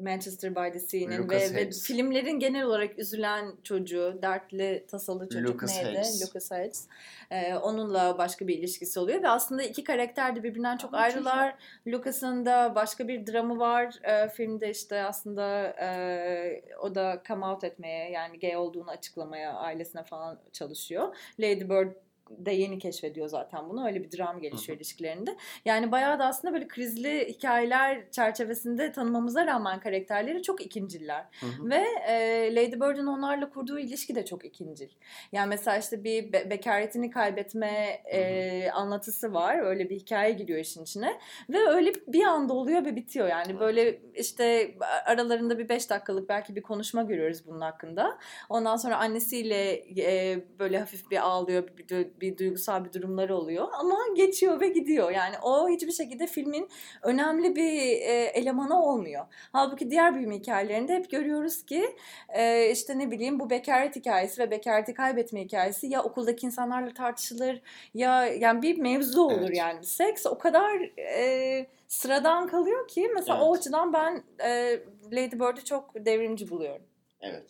Manchester by the Sea'nin ve, ve filmlerin genel olarak üzülen çocuğu, dertli, tasalı çocuk Lucas neydi? Hedges. Lucas Hedges. Ee, onunla başka bir ilişkisi oluyor ve aslında iki karakter de birbirinden çok Ama ayrılar. Lucas'ın da başka bir dramı var. Ee, filmde işte aslında e, o da come out etmeye yani gay olduğunu açıklamaya ailesine falan çalışıyor. Lady Bird de yeni keşfediyor zaten bunu. Öyle bir dram gelişiyor ilişkilerinde. Yani bayağı da aslında böyle krizli hikayeler çerçevesinde tanımamıza rağmen karakterleri çok ikinciller. Hı hı. Ve e, Lady Bird'ün onlarla kurduğu ilişki de çok ikincil. Yani mesela işte bir be- bekaretini kaybetme e, anlatısı var. Öyle bir hikaye giriyor işin içine. Ve öyle bir anda oluyor ve bitiyor. Yani böyle işte aralarında bir beş dakikalık belki bir konuşma görüyoruz bunun hakkında. Ondan sonra annesiyle e, böyle hafif bir ağlıyor, bir, bir, bir duygusal bir durumları oluyor. Ama geçiyor ve gidiyor. Yani o hiçbir şekilde filmin önemli bir e, elemanı olmuyor. Halbuki diğer büyüme hikayelerinde hep görüyoruz ki e, işte ne bileyim bu bekaret hikayesi ve bekareti kaybetme hikayesi ya okuldaki insanlarla tartışılır ya yani bir mevzu olur Evet. yani. Seks o kadar e, sıradan kalıyor ki mesela o Evet. açıdan ben e, Lady Bird'ü çok devrimci buluyorum. Evet.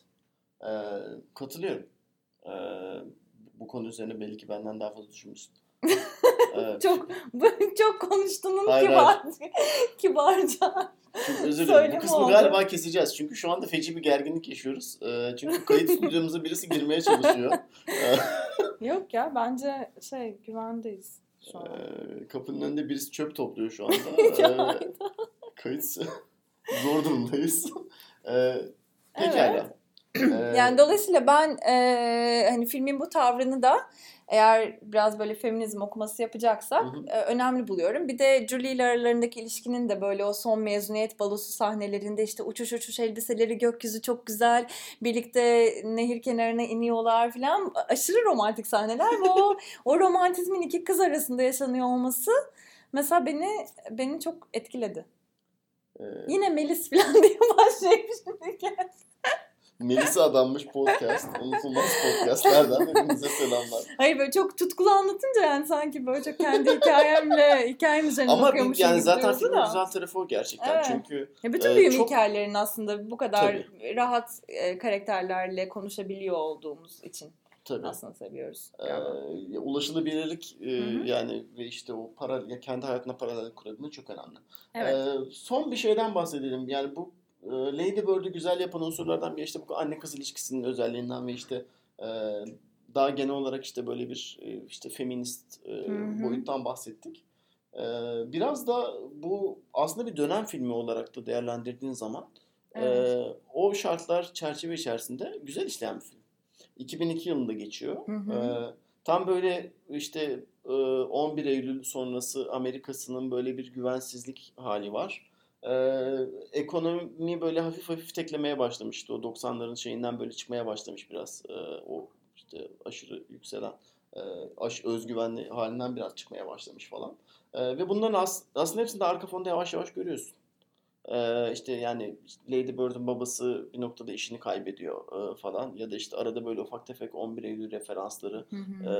Ee, katılıyorum. Ee, bu konu üzerine belli ki benden daha fazla düşünmüşsün. Ee, Çok çok konuştuğunun Hayır, kibar, kibarca. çok özür dilerim. Bu kısmı oldu. galiba keseceğiz. Çünkü şu anda feci bir gerginlik yaşıyoruz. Ee, çünkü kayıt stüdyomuza birisi girmeye çalışıyor. Yok ya bence şey güvendeyiz şu an. Ee, kapının önünde birisi çöp topluyor şu anda. Ee, kayıt zor durumdayız. Ee, pekala. Evet. Ee, Yani dolayısıyla ben e, hani filmin bu tavrını da eğer biraz böyle feminizm okuması yapacaksak Hı hı. e, önemli buluyorum. Bir de Julie ile aralarındaki ilişkinin de böyle o son mezuniyet balosu sahnelerinde işte uçuş uçuş elbiseleri gökyüzü çok güzel. Birlikte nehir kenarına iniyorlar falan. Aşırı romantik sahneler ve o, o romantizmin iki kız arasında yaşanıyor olması mesela beni beni çok etkiledi. e, Yine Melis falan diye başlayıp şimdi Melisa Adanmış Podcast. Unutulmaz podcastlerden hepinize selamlar. Hayır böyle çok tutkulu anlatınca yani sanki böyle çok kendi hikayemle hikayem üzerine Ama bir- yani zaten filmin güzel tarafı o gerçekten. Evet. Çünkü Ya bütün büyüm çok- hikayelerin aslında bu kadar rahat e, karakterlerle konuşabiliyor olduğumuz için tabii aslında seviyoruz. Ee, ulaşılabilirlik e, yani ve işte o para kendi hayatına paralel kurabilmek çok önemli. Evet. Ee, son bir şeyden bahsedelim. Yani bu e, Lady Bird'ü güzel yapan unsurlardan biri işte bu anne kız ilişkisinin özelliğinden ve işte e, daha genel olarak işte böyle bir e, işte feminist e, boyuttan bahsettik. E, biraz da bu aslında bir dönem filmi olarak da değerlendirdiğin zaman e, Evet. o şartlar çerçeve içerisinde güzel işleyen bir film. 2002 yılında geçiyor. Hı hı. E, tam böyle işte e, 11 Eylül sonrası Amerika'sının böyle bir güvensizlik hali var. Ee, ekonomi böyle hafif hafif teklemeye başlamıştı. O 90'ların şeyinden böyle çıkmaya başlamış biraz. Ee, o işte aşırı yükselen e, aş, özgüvenli halinden biraz çıkmaya başlamış falan. Ee, ve bunların as, aslında hepsini de arka fonda yavaş yavaş görüyorsun. Ee, işte yani Lady Bird'ün babası bir noktada işini kaybediyor e, falan. Ya da işte arada böyle ufak tefek 11 Eylül referansları Hı hı. e,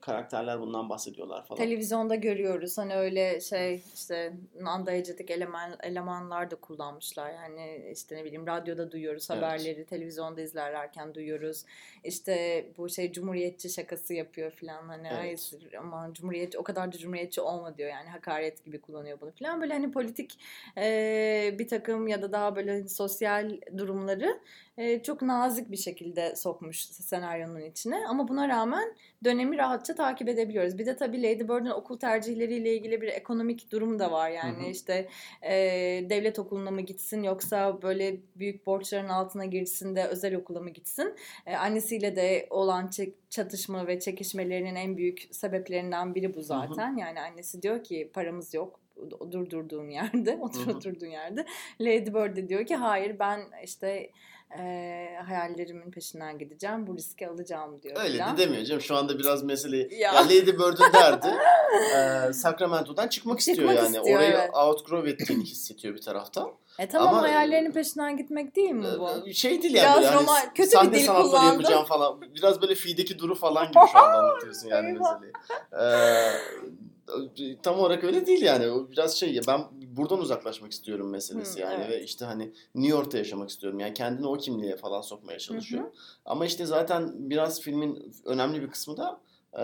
karakterler bundan bahsediyorlar falan. Televizyonda görüyoruz hani öyle şey işte nandayıcıdık eleman, elemanlar da kullanmışlar yani işte ne bileyim radyoda duyuyoruz Evet. haberleri televizyonda izlerlerken duyuyoruz işte bu şey cumhuriyetçi şakası yapıyor falan hani Evet. ay aman cumhuriyetçi o kadar da cumhuriyetçi olma diyor yani hakaret gibi kullanıyor bunu falan böyle hani politik e, bir takım ya da daha böyle sosyal durumları e, çok nazik bir şekilde sokmuş senaryonun içine ama buna rağmen dönemi rahatça takip edebiliyoruz. Bir de tabii Lady Bird'ün okul tercihleriyle ilgili bir ekonomik durum da var. Yani Hı hı. işte e, devlet okuluna mı gitsin yoksa böyle büyük borçların altına girsin de özel okula mı gitsin? E, annesiyle de olan çatışma ve çekişmelerinin en büyük sebeplerinden biri bu zaten. Yani annesi diyor ki paramız yok dur durduğun yerde, otur oturduğun yerde. Lady Bird de diyor ki hayır ben işte e, hayallerimin peşinden gideceğim, bu riski alacağım diyor. Öyle falan. de demiyor canım. Şu anda biraz meseleyi... Ya. Ya. Lady Bird'ün derdi e, Sacramento'dan çıkmak istiyor Çıkmak yani. istiyor, Orayı evet. outgrow ettiğini hissediyor bir taraftan. E tamam Ama- hayallerinin peşinden gitmek değil mi bu? Şey değil Biraz yani. böyle hani roman- kötü bir sahne dil sanatları kullandı. yapacağım falan. Biraz böyle fi'deki duru falan gibi şu anda anlatıyorsun yani meseleyi. Ee, tam olarak öyle değil yani. O biraz şey ya ben buradan uzaklaşmak istiyorum meselesi Hı, yani evet. ve işte hani New York'ta yaşamak istiyorum. Yani kendini o kimliğe falan sokmaya çalışıyor. Ama işte zaten biraz filmin önemli bir kısmı da e,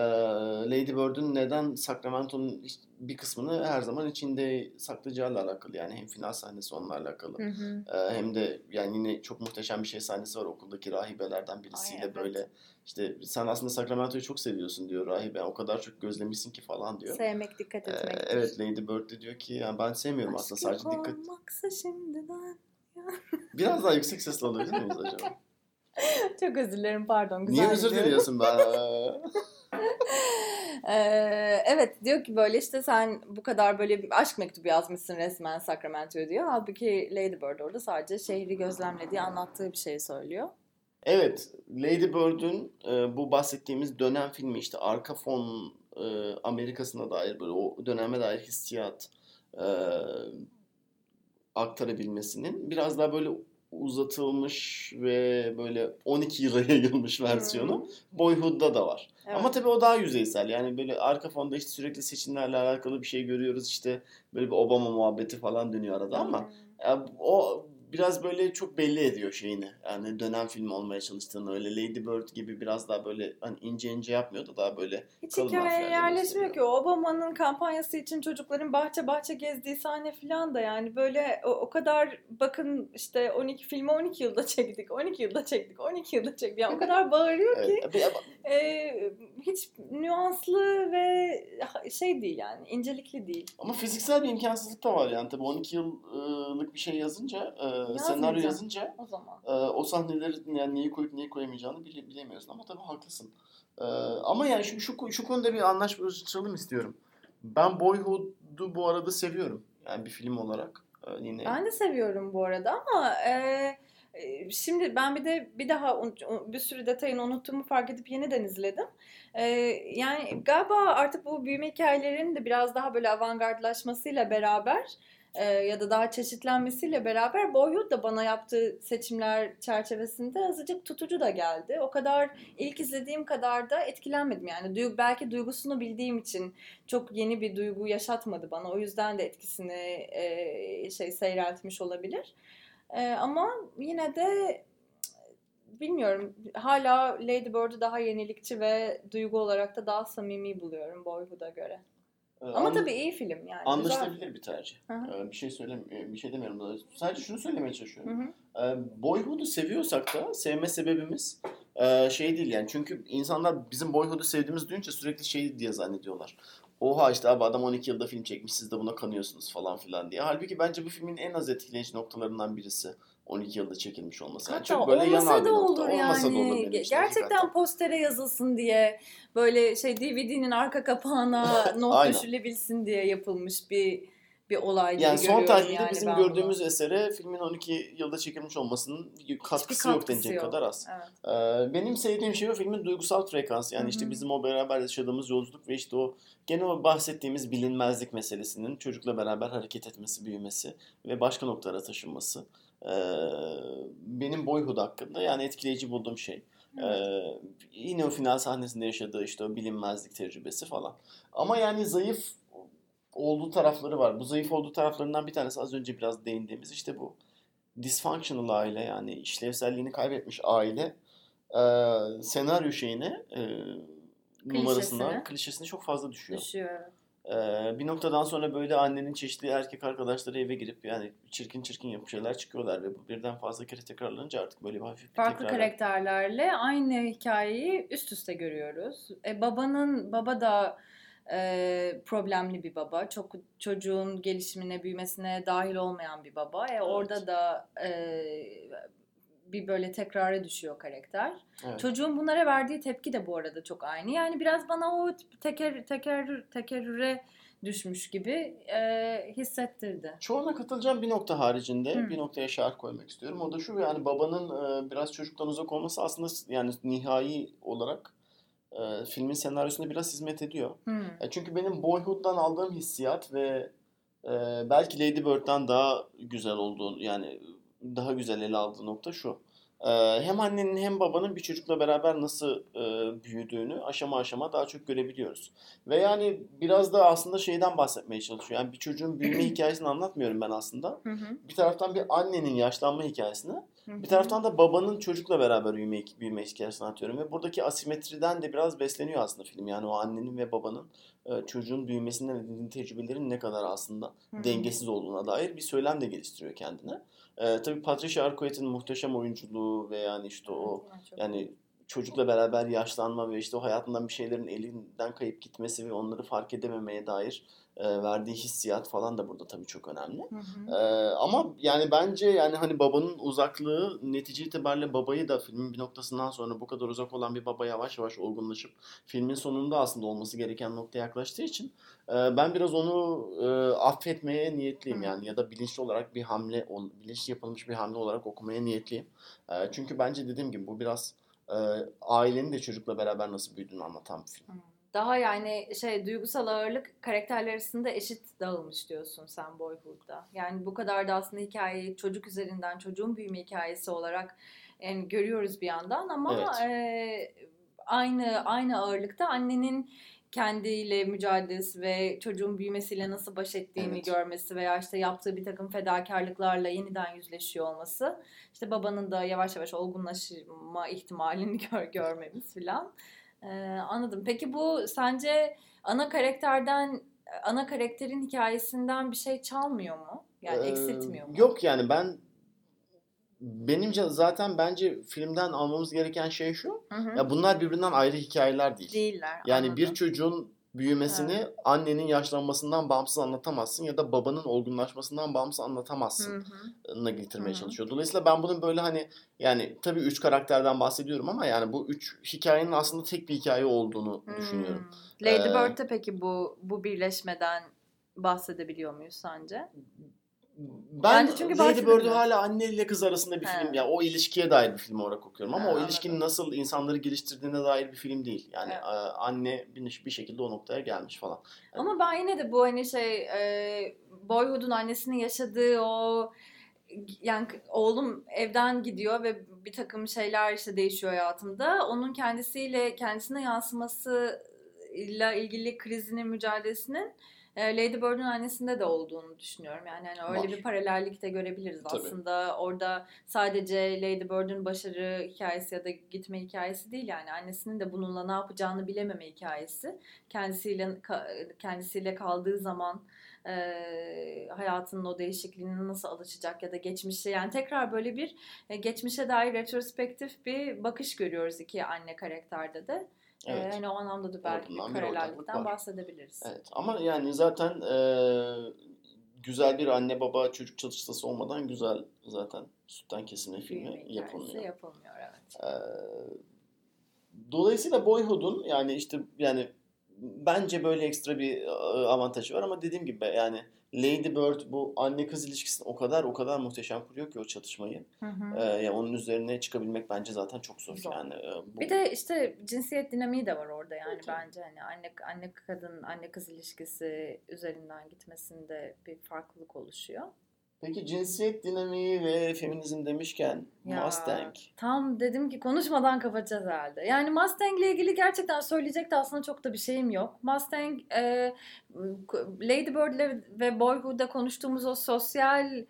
Lady Bird'ün neden Sacramento'nun bir kısmını her zaman içinde saklayacağıyla alakalı. Yani hem final sahnesi onunla alakalı. Hı hı. Hem de yani yine çok muhteşem bir şey sahnesi var okuldaki rahibelerden birisiyle Ay, evet. böyle işte sen aslında Sacramento'yu çok seviyorsun diyor rahibe o kadar çok gözlemişsin ki falan diyor. Sevmek, dikkat Ee, etmek. evet Lady Bird de diyor ki yani ben sevmiyorum aslında sadece dikkat. olmaksa şimdiden. Biraz daha yüksek sesle alabilir miyiz acaba? Çok özür dilerim pardon. Güzel Niye özür diliyorsun ben? Ee, evet diyor ki böyle işte sen bu kadar böyle bir aşk mektubu yazmışsın resmen Sacramento'ya diyor. Halbuki Lady Bird orada sadece şehri gözlemlediği anlattığı bir şey söylüyor. Evet, Lady Bird'ün e, bu bahsettiğimiz dönem filmi işte arka fon e, Amerika'sına dair böyle o döneme dair hissiyat e, aktarabilmesinin biraz daha böyle uzatılmış ve böyle 12 yıla yayılmış versiyonu Boyhood'da da var. Evet. Ama tabii o daha yüzeysel. Yani böyle arka fonda işte sürekli seçimlerle alakalı bir şey görüyoruz. İşte böyle bir Obama muhabbeti falan dönüyor arada ama Hmm. ya o biraz böyle çok belli ediyor şeyini. Yani dönem filmi olmaya çalıştığını öyle Lady Bird gibi biraz daha böyle hani ince ince yapmıyor da daha böyle Hiç kalın hikayeye yerleşmiyor ki. Obama'nın kampanyası için çocukların bahçe bahçe gezdiği sahne falan da yani böyle o, o kadar bakın işte 12 filmi 12 yılda çektik, 12 yılda çektik, 12 yılda çektik. Yani o kadar bağırıyor ki Evet. E, hiç nüanslı ve şey değil yani incelikli değil. Ama fiziksel bir imkansızlık da var yani tabii 12 yıllık bir şey yazınca e, senaryo Yazmayacağım. yazınca O zaman. e, o sahneleri yani neyi koyup neyi koyamayacağını bile, bilemiyorsun. Ama tabii haklısın. E, ama yani şu, şu, şu konuda bir anlaşmalım istiyorum. Ben Boyhood'u bu arada seviyorum. Yani bir film olarak. E, yine Ben de seviyorum bu arada ama e, e, şimdi ben bir de bir daha bir sürü detayını unuttuğumu fark edip yeniden izledim. E, yani galiba artık bu büyüme hikayelerinin de biraz daha böyle avantgardlaşmasıyla beraber e, ya da daha çeşitlenmesiyle beraber Boyhood da bana yaptığı seçimler çerçevesinde azıcık tutucu da geldi. O kadar ilk izlediğim kadar da etkilenmedim yani. Duy- belki duygusunu bildiğim için çok yeni bir duygu yaşatmadı bana. O yüzden de etkisini e, şey seyreltmiş olabilir. E, ama yine de bilmiyorum. Hala Lady Bird'ü daha yenilikçi ve duygu olarak da daha samimi buluyorum Boyhood'a göre. E, Ama an- tabii iyi film yani. güzel. anlaşılabilir bir tercih. Hı hı. E, bir şey söylem bir şey demiyorum. da. Sadece şunu söylemeye çalışıyorum. Hı hı. E, Boyhood'u seviyorsak da sevme sebebimiz e, şey değil yani. Çünkü insanlar bizim Boyhood'u sevdiğimiz duyunca sürekli şey diye zannediyorlar. Oha işte abi adam 12 yılda film çekmiş siz de buna kanıyorsunuz falan filan diye. Halbuki bence bu filmin en az etkileyici noktalarından birisi 12 yılda çekilmiş olması. Yani Hatta çok böyle olmasa da nokta. olur Olmasa da yani. olur Ge- Gerçekten hakikaten. postere yazılsın diye böyle şey DVD'nin arka kapağına not düşülebilsin diye yapılmış bir bir olay gibi Yani son tahlilde yani bizim ben bunu. gördüğümüz esere filmin 12 yılda çekilmiş olmasının katkısı, yok denecek yok. kadar az. Evet. Ee, benim sevdiğim şey o filmin duygusal frekansı. Yani Hı işte bizim o beraber yaşadığımız yolculuk ve işte o gene o bahsettiğimiz bilinmezlik meselesinin çocukla beraber hareket etmesi, büyümesi ve başka noktalara taşınması. Benim Boyhood hakkında yani etkileyici bulduğum şey. Ee, yine o final sahnesinde yaşadığı işte o bilinmezlik tecrübesi falan. Ama yani zayıf olduğu tarafları var. Bu zayıf olduğu taraflarından bir tanesi az önce biraz değindiğimiz işte bu dysfunctional aile yani işlevselliğini kaybetmiş aile e, senaryo şeyine e, numarasına, Klişesine. klişesine çok fazla düşüyor. Düşüyor. evet. Bir noktadan sonra böyle annenin çeşitli erkek arkadaşları eve girip yani çirkin çirkin yapıp şeyler çıkıyorlar ve bu birden fazla kere tekrarlanınca artık böyle bir hafif bir Farklı tekrar. karakterlerle aynı hikayeyi üst üste görüyoruz. E, babanın baba da e, problemli bir baba. Çok çocuğun gelişimine, büyümesine dahil olmayan bir baba. E, orada da e, bir böyle tekrara düşüyor karakter. Evet. Çocuğun bunlara verdiği tepki de bu arada çok aynı. Yani biraz bana o teker teker tekerrüre düşmüş gibi e, hissettirdi. Çoğuna katılacağım bir nokta haricinde Hı. bir noktaya şarj koymak istiyorum. O da şu yani babanın e, biraz çocuktan uzak olması aslında yani nihai olarak e, filmin senaryosuna biraz hizmet ediyor. Hmm. E, çünkü benim Boyhood'dan aldığım hissiyat ve e, belki Lady Bird'den daha güzel olduğu yani daha güzel ele aldığı nokta şu. E, hem annenin hem babanın bir çocukla beraber nasıl e, büyüdüğünü aşama aşama daha çok görebiliyoruz. Ve yani biraz da aslında şeyden bahsetmeye çalışıyor. Yani bir çocuğun büyüme hikayesini anlatmıyorum ben aslında. Bir taraftan bir annenin yaşlanma hikayesini, bir taraftan da babanın çocukla beraber büyüme, büyüme hikayesini anlatıyorum. Ve buradaki asimetriden de biraz besleniyor aslında film. Yani o annenin ve babanın e, çocuğun büyümesinden edindiği tecrübelerin ne kadar aslında dengesiz olduğuna dair bir söylem de geliştiriyor kendine. E, tabii Patricia Arquette'in muhteşem oyunculuğu ve yani işte o Evet, yani çocukla beraber yaşlanma ve işte o hayatından bir şeylerin elinden kayıp gitmesi ve onları fark edememeye dair e, verdiği hissiyat falan da burada tabii çok önemli. Hı hı. Ee, ama yani bence yani hani babanın uzaklığı netice itibariyle babayı da filmin bir noktasından sonra bu kadar uzak olan bir baba yavaş yavaş olgunlaşıp filmin sonunda aslında olması gereken noktaya yaklaştığı için e, ben biraz onu e, affetmeye niyetliyim Hı. yani ya da bilinçli olarak bir hamle bilinçli yapılmış bir hamle olarak okumaya niyetliyim. E, çünkü bence dediğim gibi bu biraz e, ailenin de çocukla beraber nasıl büyüdüğünü anlatan bir film. Hmm. Daha yani şey duygusal ağırlık karakterler arasında eşit dağılmış diyorsun sen Boyhood'da. Yani bu kadar da aslında hikayeyi çocuk üzerinden çocuğun büyüme hikayesi olarak yani görüyoruz bir yandan ama e, aynı aynı ağırlıkta annenin kendiyle mücadelesi ve çocuğun büyümesiyle nasıl baş ettiğini Evet. görmesi veya işte yaptığı bir takım fedakarlıklarla yeniden yüzleşiyor olması. İşte babanın da yavaş yavaş olgunlaşma ihtimalini gör, görmemiz filan. Ee, anladım. Peki bu sence ana karakterden ana karakterin hikayesinden bir şey çalmıyor mu? Yani Ee, eksiltmiyor mu? Yok yani ben benimce zaten bence filmden almamız gereken şey şu. Hı hı. Ya bunlar birbirinden ayrı hikayeler değil. Değiller. Yani bir anladım. çocuğun büyümesini Evet. annenin yaşlanmasından bağımsız anlatamazsın ya da babanın olgunlaşmasından bağımsız anlatamazsın na getirmeye Hı hı. çalışıyor. Dolayısıyla ben bunun böyle hani yani tabii üç karakterden bahsediyorum ama yani bu üç hikayenin aslında tek bir hikaye olduğunu düşünüyorum. Hmm. Lady Ee, Bird'de peki bu bu birleşmeden bahsedebiliyor muyuz sence? Ben Bence çünkü Lady. Bird'ü hala anne ile kız arasında bir He. film. Yani o ilişkiye dair bir film olarak okuyorum ama Ha, o anladım. ilişkinin nasıl insanları geliştirdiğine dair bir film değil. Yani Evet. e, anne bir, bir şekilde o noktaya gelmiş falan. Ama ben yine de bu hani şey e, Boyhood'un annesinin yaşadığı o yani oğlum evden gidiyor ve bir takım şeyler işte değişiyor hayatımda. Onun kendisiyle kendisine yansımasıyla ilgili krizinin mücadelesinin Lady Bird'ün annesinde de olduğunu düşünüyorum. Yani hani öyle Var. bir paralellik de görebiliriz Tabii. aslında. Orada sadece Lady Bird'ün başarı hikayesi ya da gitme hikayesi değil yani annesinin de bununla ne yapacağını bilememe hikayesi. Kendisiyle kendisiyle kaldığı zaman e, hayatının o değişikliğine nasıl alışacak ya da geçmişe yani tekrar böyle bir e, geçmişe dair retrospektif bir bakış görüyoruz iki anne karakterde de. E, Evet. hani o anlamda da belki bir paralellikten bahsedebiliriz. Evet ama yani zaten e, güzel bir anne baba çocuk çalışması olmadan güzel zaten sütten kesilme filmi yapılmıyor. yapılmıyor evet. Ee, dolayısıyla Boyhood'un yani işte yani bence böyle ekstra bir e, avantajı var ama dediğim gibi yani Lady Bird bu anne kız ilişkisini o kadar o kadar muhteşem kuruyor ki o çatışmayı. Hı hı. Ee, yani onun üzerine çıkabilmek bence zaten çok zor. Zor. Yani e, bu Bir de işte cinsiyet dinamiği de var orada yani tabii. bence hani anne anne kadın anne kız ilişkisi üzerinden gitmesinde bir farklılık oluşuyor. Peki cinsiyet dinamiği ve feminizm demişken Ya, Mustang. Tam dedim ki konuşmadan kapatacağız herhalde. Yani Mustang'le ilgili gerçekten söyleyecek de aslında çok da bir şeyim yok. Mustang, e, Lady Bird'le ve Boyhood'da konuştuğumuz o sosyal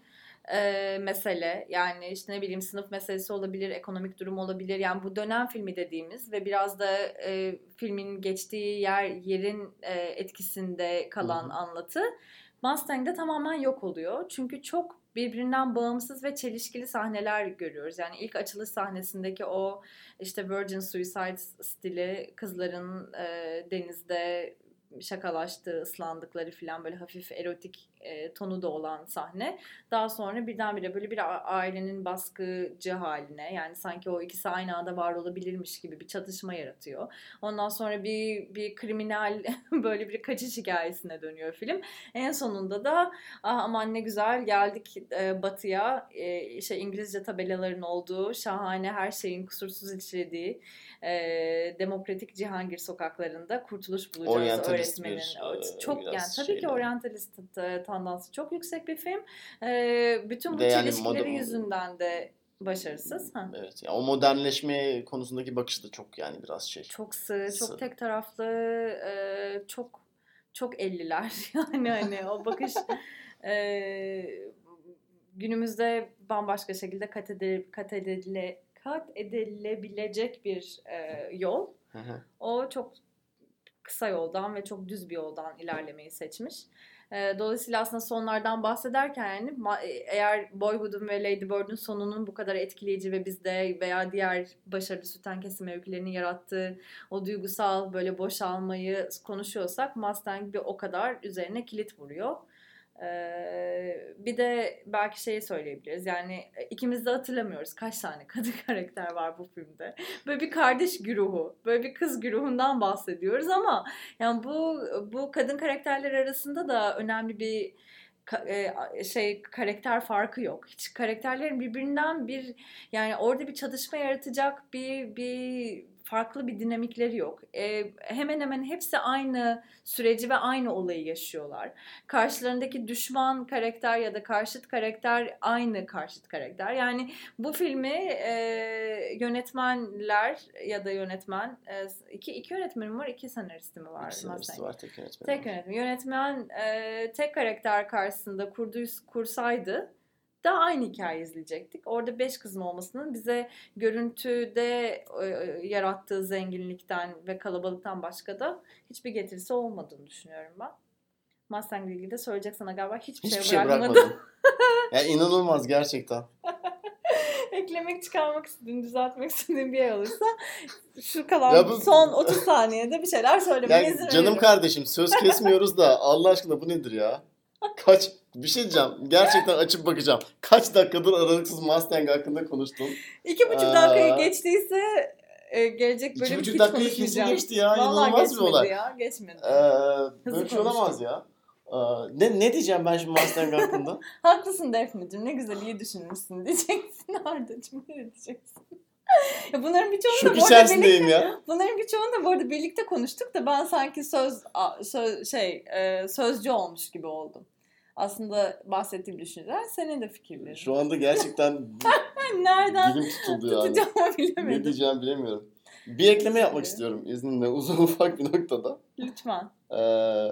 e, mesele yani işte ne bileyim sınıf meselesi olabilir, ekonomik durum olabilir. Yani bu dönem filmi dediğimiz ve biraz da e, filmin geçtiği yer yerin e, etkisinde kalan Hı hı. anlatı Mustang'de tamamen yok oluyor. Çünkü çok birbirinden bağımsız ve çelişkili sahneler görüyoruz. Yani ilk açılış sahnesindeki o işte Virgin Suicide stili kızların e, denizde şakalaştığı, ıslandıkları falan böyle hafif erotik e, tonu da olan sahne. Daha sonra birdenbire böyle bir ailenin baskıcı haline yani sanki o ikisi aynı anda var olabilirmiş gibi bir çatışma yaratıyor. Ondan sonra bir bir kriminal böyle bir kaçış hikayesine dönüyor film. En sonunda da ah aman ne güzel geldik e, batıya e, işte İngilizce tabelaların olduğu şahane her şeyin kusursuz işlediği e, demokratik Cihangir sokaklarında kurtuluş bulacağız öğretmenin. bir, çok yani tabii şeyle. ki oryantalist tandansı çok yüksek bir film. E, bütün bu yani çelişkileri modern- yüzünden de başarısız. Ha. Evet. Yani o modernleşme konusundaki bakışı da çok yani biraz şey. Çok sığ, çok Sığ. tek taraflı, e, çok çok elliler yani hani o bakış e, günümüzde bambaşka şekilde kat, edil, kat, edile, kat edilebilecek bir e, yol. O çok kısa yoldan ve çok düz bir yoldan ilerlemeyi seçmiş. E, Dolayısıyla aslında sonlardan bahsederken yani e, eğer Boyhood'un ve Lady Bird'ün sonunun bu kadar etkileyici ve bizde veya diğer başarılı sütten kesim öykülerinin yarattığı o duygusal böyle boşalmayı konuşuyorsak Mustang bir o kadar üzerine kilit vuruyor. Ee, bir de belki şeyi söyleyebiliriz yani e, ikimiz de hatırlamıyoruz kaç tane kadın karakter var bu filmde. Böyle bir kardeş güruhu, böyle bir kız güruhundan bahsediyoruz ama yani bu bu kadın karakterler arasında da önemli bir e, şey karakter farkı yok. Hiç karakterlerin birbirinden bir yani orada bir çatışma yaratacak bir bir farklı bir dinamikleri yok. E, hemen hemen hepsi aynı süreci ve aynı olayı yaşıyorlar. Karşılarındaki düşman karakter ya da karşıt karakter aynı karşıt karakter. Yani bu filmi e, yönetmenler ya da yönetmen e, iki iki yönetmenim var, iki senaristi mi var? İki senaristi var tek yönetmeni Tek yönetmen. Yönetmen e, tek karakter karşısında kurduğu, kursaydı da aynı hikaye izleyecektik. Orada beş kızın olmasının bize görüntüde e, yarattığı zenginlikten ve kalabalıktan başka da hiçbir getirisi olmadığını düşünüyorum ben. Mustang'la ilgili de söyleyecek sana galiba hiçbir, Hiçbir şey, şey bırakmadım. bırakmadım. yani inanılmaz gerçekten. eklemek, çıkarmak istediğin, düzeltmek istediğin bir yer olursa şu kalan bu- son 30 saniyede bir şeyler söylemeye Yani izin canım veririm. kardeşim söz kesmiyoruz da Allah aşkına bu nedir ya? Kaç bir şey diyeceğim. Gerçekten açıp bakacağım. Kaç dakikadır aralıksız Mustang hakkında konuştun? İki buçuk dakikayı geçtiyse e, gelecek bölüm buçuk hiç dakikayı kesin geçti ya. Vallahi İnanılmaz bir geçmedi olay. ya. Geçmedi. Ee, böyle bir şey olamaz ya. Ee, ne, ne diyeceğim ben şimdi Mustang hakkında? Haklısın Defne'cim. Ne güzel iyi düşünmüşsün diyeceksin Arda'cığım. Ne diyeceksin? ya bunların birçoğunu da Şok bu arada birlikte, ya. bunların birçoğunu da bu arada birlikte konuştuk da ben sanki söz, söz şey e, sözcü olmuş gibi oldum. Aslında bahsettiğim düşünceler senin de fikirlerin. Şu anda gerçekten nereden dilim tutuldu yani. tutacağımı Ne bilemedim. diyeceğimi bilemiyorum. Bir ekleme yapmak istiyorum izninle uzun ufak bir noktada. Lütfen. Ee,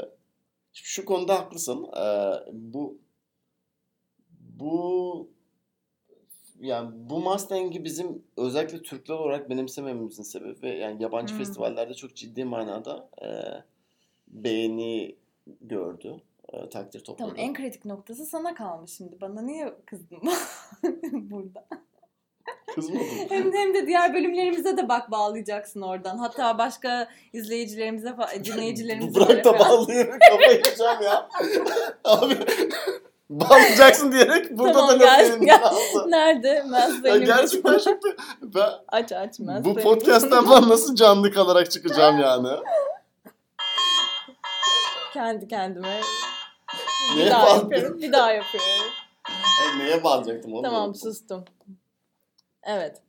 şu konuda haklısın. Ee, bu bu yani bu Mustang'i bizim özellikle Türkler olarak benimsemememizin sebebi yani yabancı Hmm. festivallerde çok ciddi manada e, beğeni gördü. E, takdir topladı. Tamam en kritik noktası sana kalmış şimdi. Bana niye kızdın burada? Kızmadım. Hem de, hem de diğer bölümlerimize de bak bağlayacaksın oradan. Hatta başka izleyicilerimize, fa- dinleyicilerimize Bırak da bağlayayım kafayı yiyeceğim ya. Abi bağlayacaksın diyerek burada Tamam, da gel, laf elimden gel. aldı. Nerede? Mansplaining gerçekten çok ben Aç aç bu mansplaining. podcast'ten ben nasıl canlı kalarak çıkacağım yani? Kendi kendime. Bir Neye daha bağlı- yapıyorum. Bir daha yapıyorum. E, neye bağlayacaktım onu? Tamam unuttum. sustum. Evet.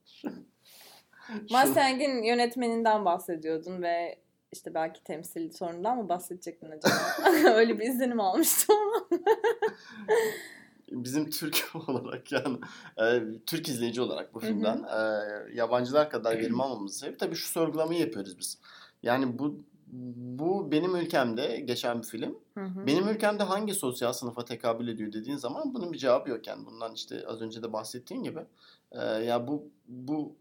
Mustang'in yönetmeninden bahsediyordun ve işte belki temsil sorunundan mı bahsedecektin acaba? Öyle bir izlenim almıştım ama. bizim Türk olarak yani e, Türk izleyici olarak bu filmden e, yabancılar kadar verim almamızın sebebi tabii şu sorgulamayı yapıyoruz biz. Yani bu bu benim ülkemde geçen bir film. Hı hı. Benim ülkemde hangi sosyal sınıfa tekabül ediyor dediğin zaman bunun bir cevabı yok yani. Bundan işte az önce de bahsettiğin gibi. e, ya bu bu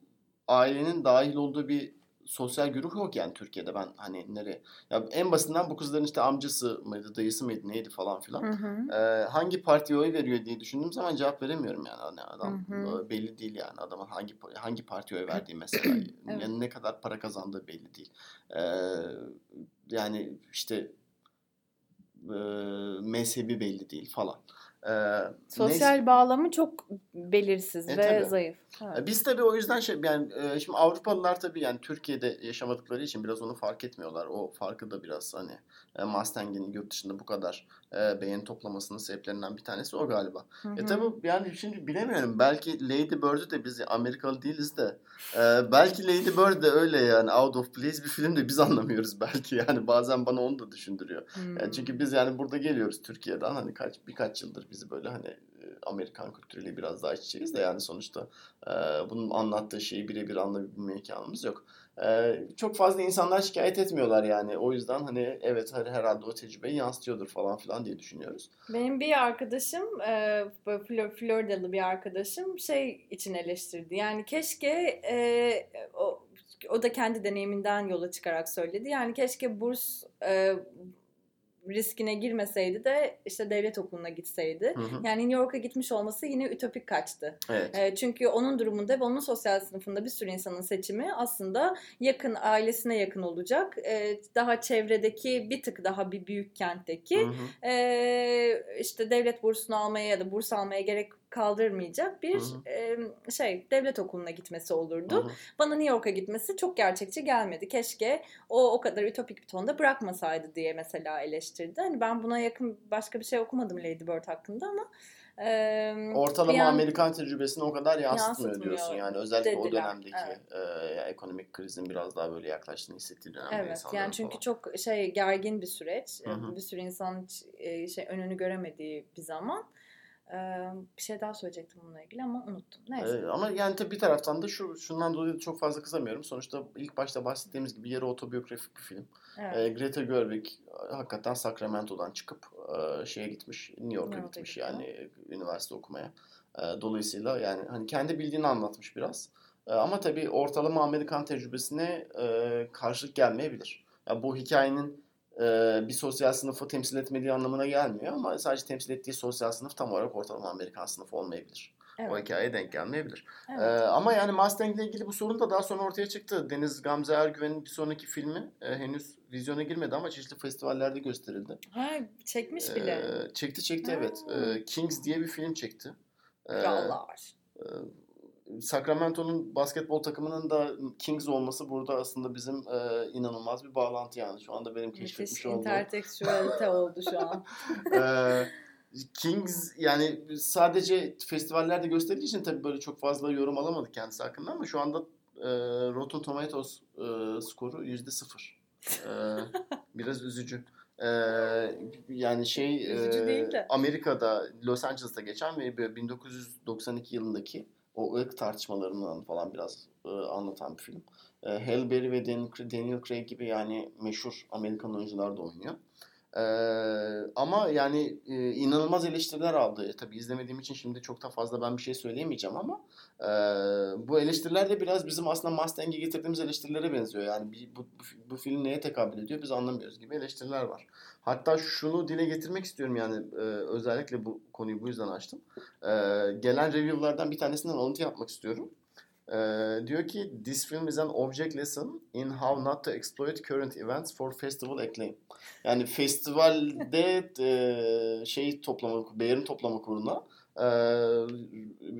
ailenin dahil olduğu bir sosyal güruh yok yani Türkiye'de. Ben hani nereye ya en basitinden bu kızların işte amcası mıydı dayısı mıydı neydi falan filan. Hı hı. Ee, hangi partiye oy veriyor diye düşündüğüm zaman cevap veremiyorum yani. Hani adam Hı hı. belli değil yani adamın hangi hangi partiye oy verdiği mesela. Evet. yani ne kadar para kazandığı belli değil. Ee, yani işte e, mezhebi belli değil falan Ee, Sosyal neyse. bağlamı çok belirsiz E, ve tabii. zayıf. Evet. Biz tabii o yüzden şey yani e, şimdi Avrupalılar tabii yani Türkiye'de yaşamadıkları için biraz onu fark etmiyorlar. O farkı da biraz hani e, Mustang'in yurt dışında bu kadar e, beğeni toplamasının sebeplerinden bir tanesi o galiba. Hı E hı. tabi yani şimdi bilemiyorum. Belki Lady Bird'ü de biz Amerikalı değiliz de e, belki Lady Bird de öyle yani out of place bir film de biz anlamıyoruz belki yani bazen bana onu da düşündürüyor. Hmm. Yani çünkü biz yani burada geliyoruz Türkiye'den hani kaç birkaç yıldır bizi böyle hani e, Amerikan kültürüyle biraz daha iç içeyiz de yani sonuçta e, bunun anlattığı şeyi birebir anlayabilme imkanımız yok. E, çok fazla insanlar şikayet etmiyorlar yani o yüzden hani evet her- herhalde o tecrübeyi yansıtıyordur falan filan diye düşünüyoruz. Benim bir arkadaşım, e, Floridalı bir arkadaşım şey için eleştirdi. Yani keşke e, o, o da kendi deneyiminden yola çıkarak söyledi. Yani keşke burs e, riskine girmeseydi de işte devlet okuluna gitseydi. Hı hı. Yani New York'a gitmiş olması yine ütopik kaçtı. Evet. E, çünkü onun durumunda ve onun sosyal sınıfında bir sürü insanın seçimi aslında yakın ailesine yakın olacak. E, daha çevredeki bir tık daha bir büyük kentteki Hı hı. e, işte devlet bursunu almaya ya da burs almaya gerek kaldırmayacak bir Hı e, şey devlet okuluna gitmesi olurdu. Hı. Bana New York'a gitmesi çok gerçekçi gelmedi. Keşke o o kadar ütopik bir tonda bırakmasaydı diye mesela eleştirdi. Hani ben buna yakın başka bir şey okumadım Lady Bird hakkında ama e, Ortalama an- Amerikan tecrübesini o kadar yansıtmıyor, Yansıtmıyor diyorsun yani özellikle o dediler, dönemdeki evet. e, ekonomik krizin biraz daha böyle yaklaştığını hissettiği dönemde Evet yani çünkü falan. çok şey gergin bir süreç. Hı hı. Bir sürü insan şey önünü göremediği bir zaman. Ee, bir şey daha söyleyecektim bununla ilgili ama unuttum. Neyse. Ee, ama yani tabii bir taraftan da şu şundan dolayı da çok fazla kızamıyorum. Sonuçta ilk başta bahsettiğimiz gibi yarı otobiyografik bir film. evet. Ee, Greta Gerwig hakikaten Sacramento'dan çıkıp e, şeye gitmiş, New York'a New gitmiş gidiyor. yani üniversite okumaya. E, dolayısıyla yani hani kendi bildiğini anlatmış biraz. E, ama tabii ortalama Amerikan tecrübesine e, karşılık gelmeyebilir. Ya bu hikayenin e, bir sosyal sınıfı temsil etmediği anlamına gelmiyor ama sadece temsil ettiği sosyal sınıf tam olarak ortalama Amerikan sınıfı olmayabilir. Evet. O hikayeye denk gelmeyebilir. Evet. Ee, ama yani Mustang ile ilgili bu sorun da daha sonra ortaya çıktı. Deniz Gamze Ergüven'in bir sonraki filmi e, henüz vizyona girmedi ama çeşitli festivallerde gösterildi. Ha, çekmiş bile. Ee, çekti çekti ha. evet. Ee, Kings diye bir film çekti. Ee, Krallar. E, Sacramento'nun basketbol takımının da Kings olması burada aslında bizim e, inanılmaz bir bağlantı yani. Şu anda benim keşfetmiş olduğum. interseksüelite oldu şu an. e, Kings yani sadece festivallerde gösterdiği için tabii böyle çok fazla yorum alamadık kendisi hakkında ama şu anda e, Rotten Tomatoes e, skoru yüzde sıfır. E, biraz üzücü. Ee, yani şey e, Amerika'da Los Angeles'ta geçen ve 1992 yılındaki o ırk tartışmalarından falan biraz e, anlatan bir film. E, Halle Berry ve Daniel, Craig gibi yani meşhur Amerikan oyuncular da oynuyor. Ee, ama yani e, inanılmaz eleştiriler aldı. E, tabii izlemediğim için şimdi çok da fazla ben bir şey söyleyemeyeceğim ama e, bu eleştiriler de biraz bizim aslında Mustang'e getirdiğimiz eleştirilere benziyor. Yani bir, bu, bu, bu film neye tekabül ediyor biz anlamıyoruz gibi eleştiriler var. Hatta şunu dile getirmek istiyorum yani e, özellikle bu konuyu bu yüzden açtım. E, gelen review'lardan bir tanesinden alıntı yapmak istiyorum. Ee, diyor ki this film is an object lesson in how not to exploit current events for festival acclaim. Yani festivalde e, şey toplama, beğeni toplama kuruna e,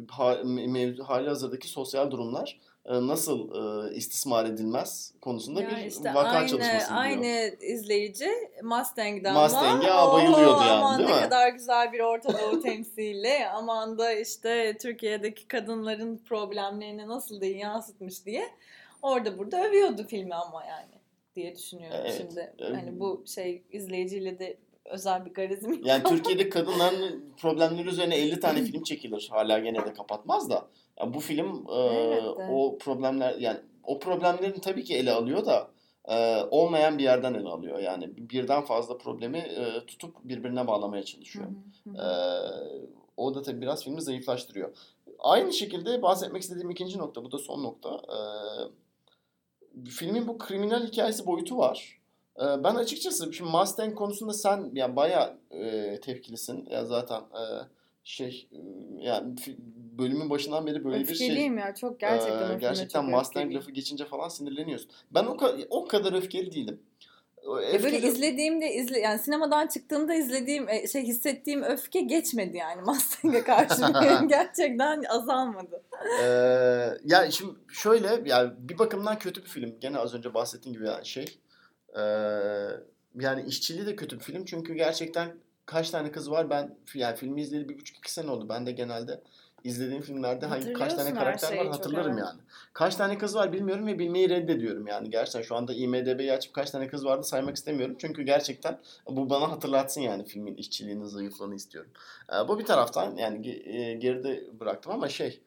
ha, mevzu, hali hazırdaki sosyal durumlar e, nasıl e, istismar edilmez konusunda ya bir işte vaka aynı, çalışması diyor. Aynı izleyici Mustang'den Mustang'e bayılıyordu yani aman değil ne mi? kadar güzel bir Orta Doğu temsili. Aman da işte Türkiye'deki kadınların problemlerini nasıl diye yansıtmış diye. Orada burada övüyordu filmi ama yani diye düşünüyorum evet. şimdi. Hani bu şey izleyiciyle de özel bir garizm. Yani Türkiye'de kadınların problemleri üzerine 50 tane film çekilir. Hala gene de kapatmaz da. Yani bu film e, o problemler yani o problemlerin tabii ki ele alıyor da e, olmayan bir yerden ele alıyor. Yani birden fazla problemi e, tutup birbirine bağlamaya çalışıyor. e, o da tabii biraz filmi zayıflaştırıyor. Aynı şekilde bahsetmek istediğim ikinci nokta, bu da son nokta. E, filmin bu kriminal hikayesi boyutu var. E, ben açıkçası şimdi Mustang konusunda sen yani bayağı e, tepkilisin. Ya zaten e, şey yani bölümün başından beri böyle bir şey. ya çok gerçekten. E, gerçekten Mustang lafı geçince falan sinirleniyorsun. Ben o, o kadar öfkeli değilim. Öfkeli... Böyle izlediğimde izle yani sinemadan çıktığımda izlediğim şey hissettiğim öfke geçmedi yani Mustang'e karşı gerçekten azalmadı. Ee, ya şimdi şöyle yani bir bakımdan kötü bir film. Gene az önce bahsettiğim gibi yani şey. Ee, yani işçiliği de kötü bir film çünkü gerçekten kaç tane kız var ben yani filmi izleyeli bir buçuk iki sene oldu. Ben de genelde izlediğim filmlerde hangi kaç tane karakter var hatırlarım yani. Kaç tane kız var bilmiyorum ve bilmeyi reddediyorum yani. Gerçekten şu anda IMDB'yi açıp kaç tane kız vardı saymak istemiyorum. Çünkü gerçekten bu bana hatırlatsın yani filmin işçiliğinin zayıflığını istiyorum. Ee, bu bir taraftan yani geride bıraktım ama şey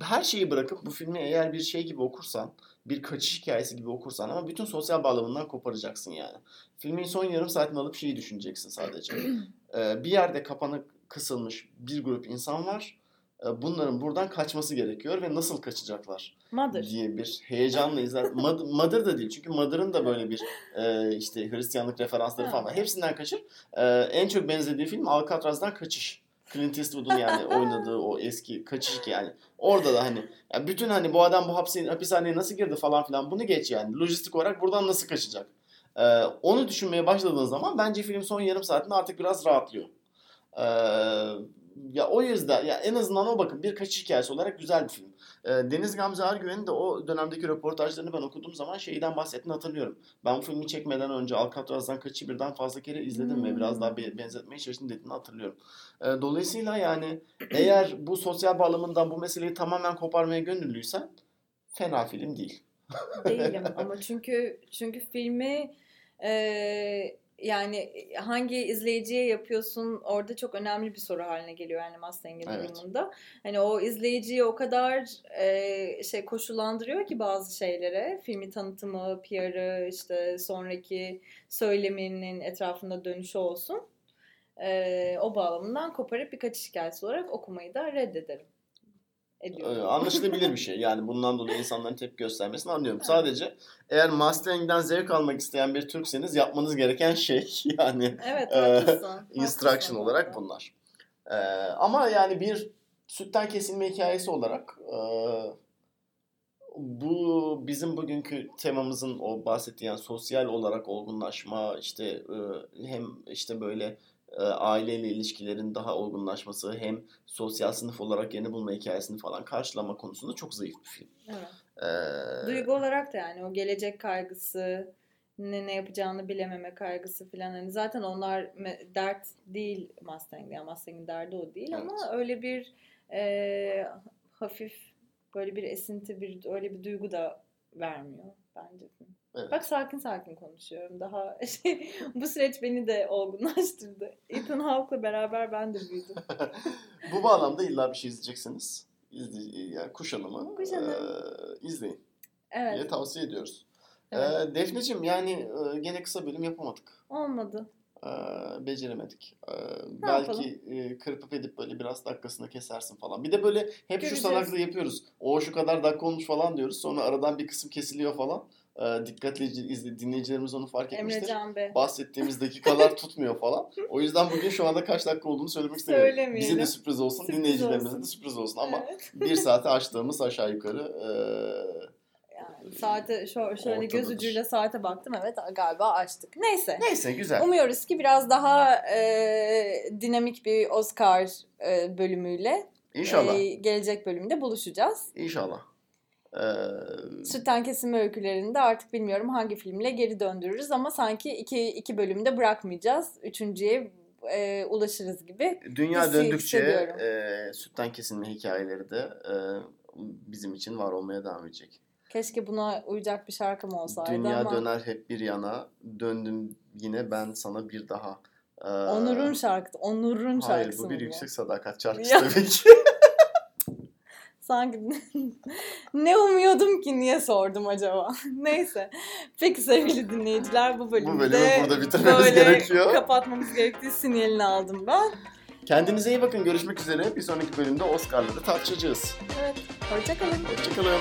her şeyi bırakıp bu filmi eğer bir şey gibi okursan bir kaçış hikayesi gibi okursan ama bütün sosyal bağlamından koparacaksın yani. Filmin son yarım saatini alıp şeyi düşüneceksin sadece. bir yerde kapanık kısılmış bir grup insan var. Bunların buradan kaçması gerekiyor ve nasıl kaçacaklar Mother. diye bir heyecanla izler. Mother da değil çünkü Mother'ın da böyle bir işte Hristiyanlık referansları falan var. Hepsinden kaçır. en çok benzediği film Alcatraz'dan Kaçış. Clint Eastwood'un yani oynadığı o eski kaçış yani. Orada da hani ya bütün hani bu adam bu hapsi, hapishaneye nasıl girdi falan filan bunu geç yani. Lojistik olarak buradan nasıl kaçacak? Ee, onu düşünmeye başladığın zaman bence film son yarım saatinde artık biraz rahatlıyor. Ee, ya o yüzden ya en azından o bakın bir kaçış hikayesi olarak güzel bir film. Ee, Deniz Gamze Ergüven'in de o dönemdeki röportajlarını ben okuduğum zaman şeyden bahsettiğini hatırlıyorum. Ben bu filmi çekmeden önce Alcatraz'dan kaçı birden fazla kere izledim hmm. ve biraz daha benzetmeye çalıştım dediğini hatırlıyorum. Ee, dolayısıyla yani eğer bu sosyal bağlamından bu meseleyi tamamen koparmaya gönüllüysen fena film değil. Değilim ama çünkü çünkü filmi e, yani e, hangi izleyiciye yapıyorsun orada çok önemli bir soru haline geliyor yani Mustang'in evet. durumunda. Hani o izleyiciyi o kadar e, şey koşullandırıyor ki bazı şeylere. Filmi tanıtımı, PR'ı, işte sonraki söyleminin etrafında dönüşü olsun. E, o bağlamından koparıp birkaç hikayesi olarak okumayı da reddederim ediyor. Ee, anlaşılabilir bir şey. Yani bundan dolayı insanların tepki göstermesini anlıyorum. Sadece eğer Mustang'den zevk almak isteyen bir Türkseniz yapmanız gereken şey yani evet, e, instruction olarak bunlar. E, ama yani bir sütten kesilme hikayesi olarak e, bu bizim bugünkü temamızın o bahsettiği yani sosyal olarak olgunlaşma işte e, hem işte böyle aileyle ilişkilerin daha olgunlaşması hem sosyal sınıf olarak yeni bulma hikayesini falan karşılama konusunda çok zayıf bir film. Evet. Ee, Duygu olarak da yani o gelecek kaygısı, ne ne yapacağını bilememe kaygısı falan hani zaten onlar dert değil Mustang yani Mustang'in derdi o değil ama Evet. öyle bir e, hafif böyle bir esinti bir öyle bir duygu da vermiyor bence. Evet. Bak sakin sakin konuşuyorum. Daha şey, bu süreç beni de olgunlaştırdı. Ethan Hawke'la beraber ben de büyüdüm. Bu bağlamda illa bir şey izleyeceksiniz. İzle, yani Kuşanım'ı Kuşanım. e, izleyin diye Evet. tavsiye ediyoruz. evet. E, Defneciğim yani e, gene kısa bölüm yapamadık. Olmadı. E, beceremedik. E, Ne belki e, kırpıp edip böyle biraz dakikasını kesersin falan. Bir de böyle hep Göreceğiz. şu salaklığı yapıyoruz. O şu kadar dakika olmuş falan diyoruz. Sonra aradan bir kısım kesiliyor falan. E, dikkatli izle, dinleyicilerimiz onu fark etmiştir. Bahsettiğimiz dakikalar tutmuyor falan. O yüzden bugün şu anda kaç dakika olduğunu söylemek istemiyorum. Bize de sürpriz olsun, Sürpriz dinleyicilerimize olsun. de sürpriz olsun ama Evet. bir saate açtığımız aşağı yukarı Yani saate şöyle, şöyle göz Ortadadır. ucuyla saate baktım. Evet galiba açtık. Neyse. neyse güzel. Umuyoruz ki biraz daha e, dinamik bir Oscar e, bölümüyle İnşallah. e, gelecek bölümde buluşacağız. İnşallah. Eee, Sütten kesilme öykülerinde artık bilmiyorum hangi filmle geri döndürürüz ama sanki iki, iki bölümde bırakmayacağız. Üçüncüye e, ulaşırız gibi. dünya döndükçe eee, sütten kesilme hikayeleri de eee, bizim için var olmaya devam edecek. Keşke buna uyacak bir şarkım olsaydı Dünya ama döner hep bir yana, döndüm yine ben sana bir daha. Eee, Onur'un şarkısı. Onur'un Hayır şarkısı bu bir mı yüksek sadakat şarkısı tabii ki. Sanki ne umuyordum ki niye sordum acaba? Neyse. Peki sevgili dinleyiciler bu bölümde Bu bölümü burada bitirmemiz böyle gerekiyor. kapatmamız gerektiği sinyalini aldım ben. Kendinize iyi bakın. Görüşmek üzere. Bir sonraki bölümde Oscar'ları tartışacağız. Evet. Hoşçakalın. Hoşçakalın.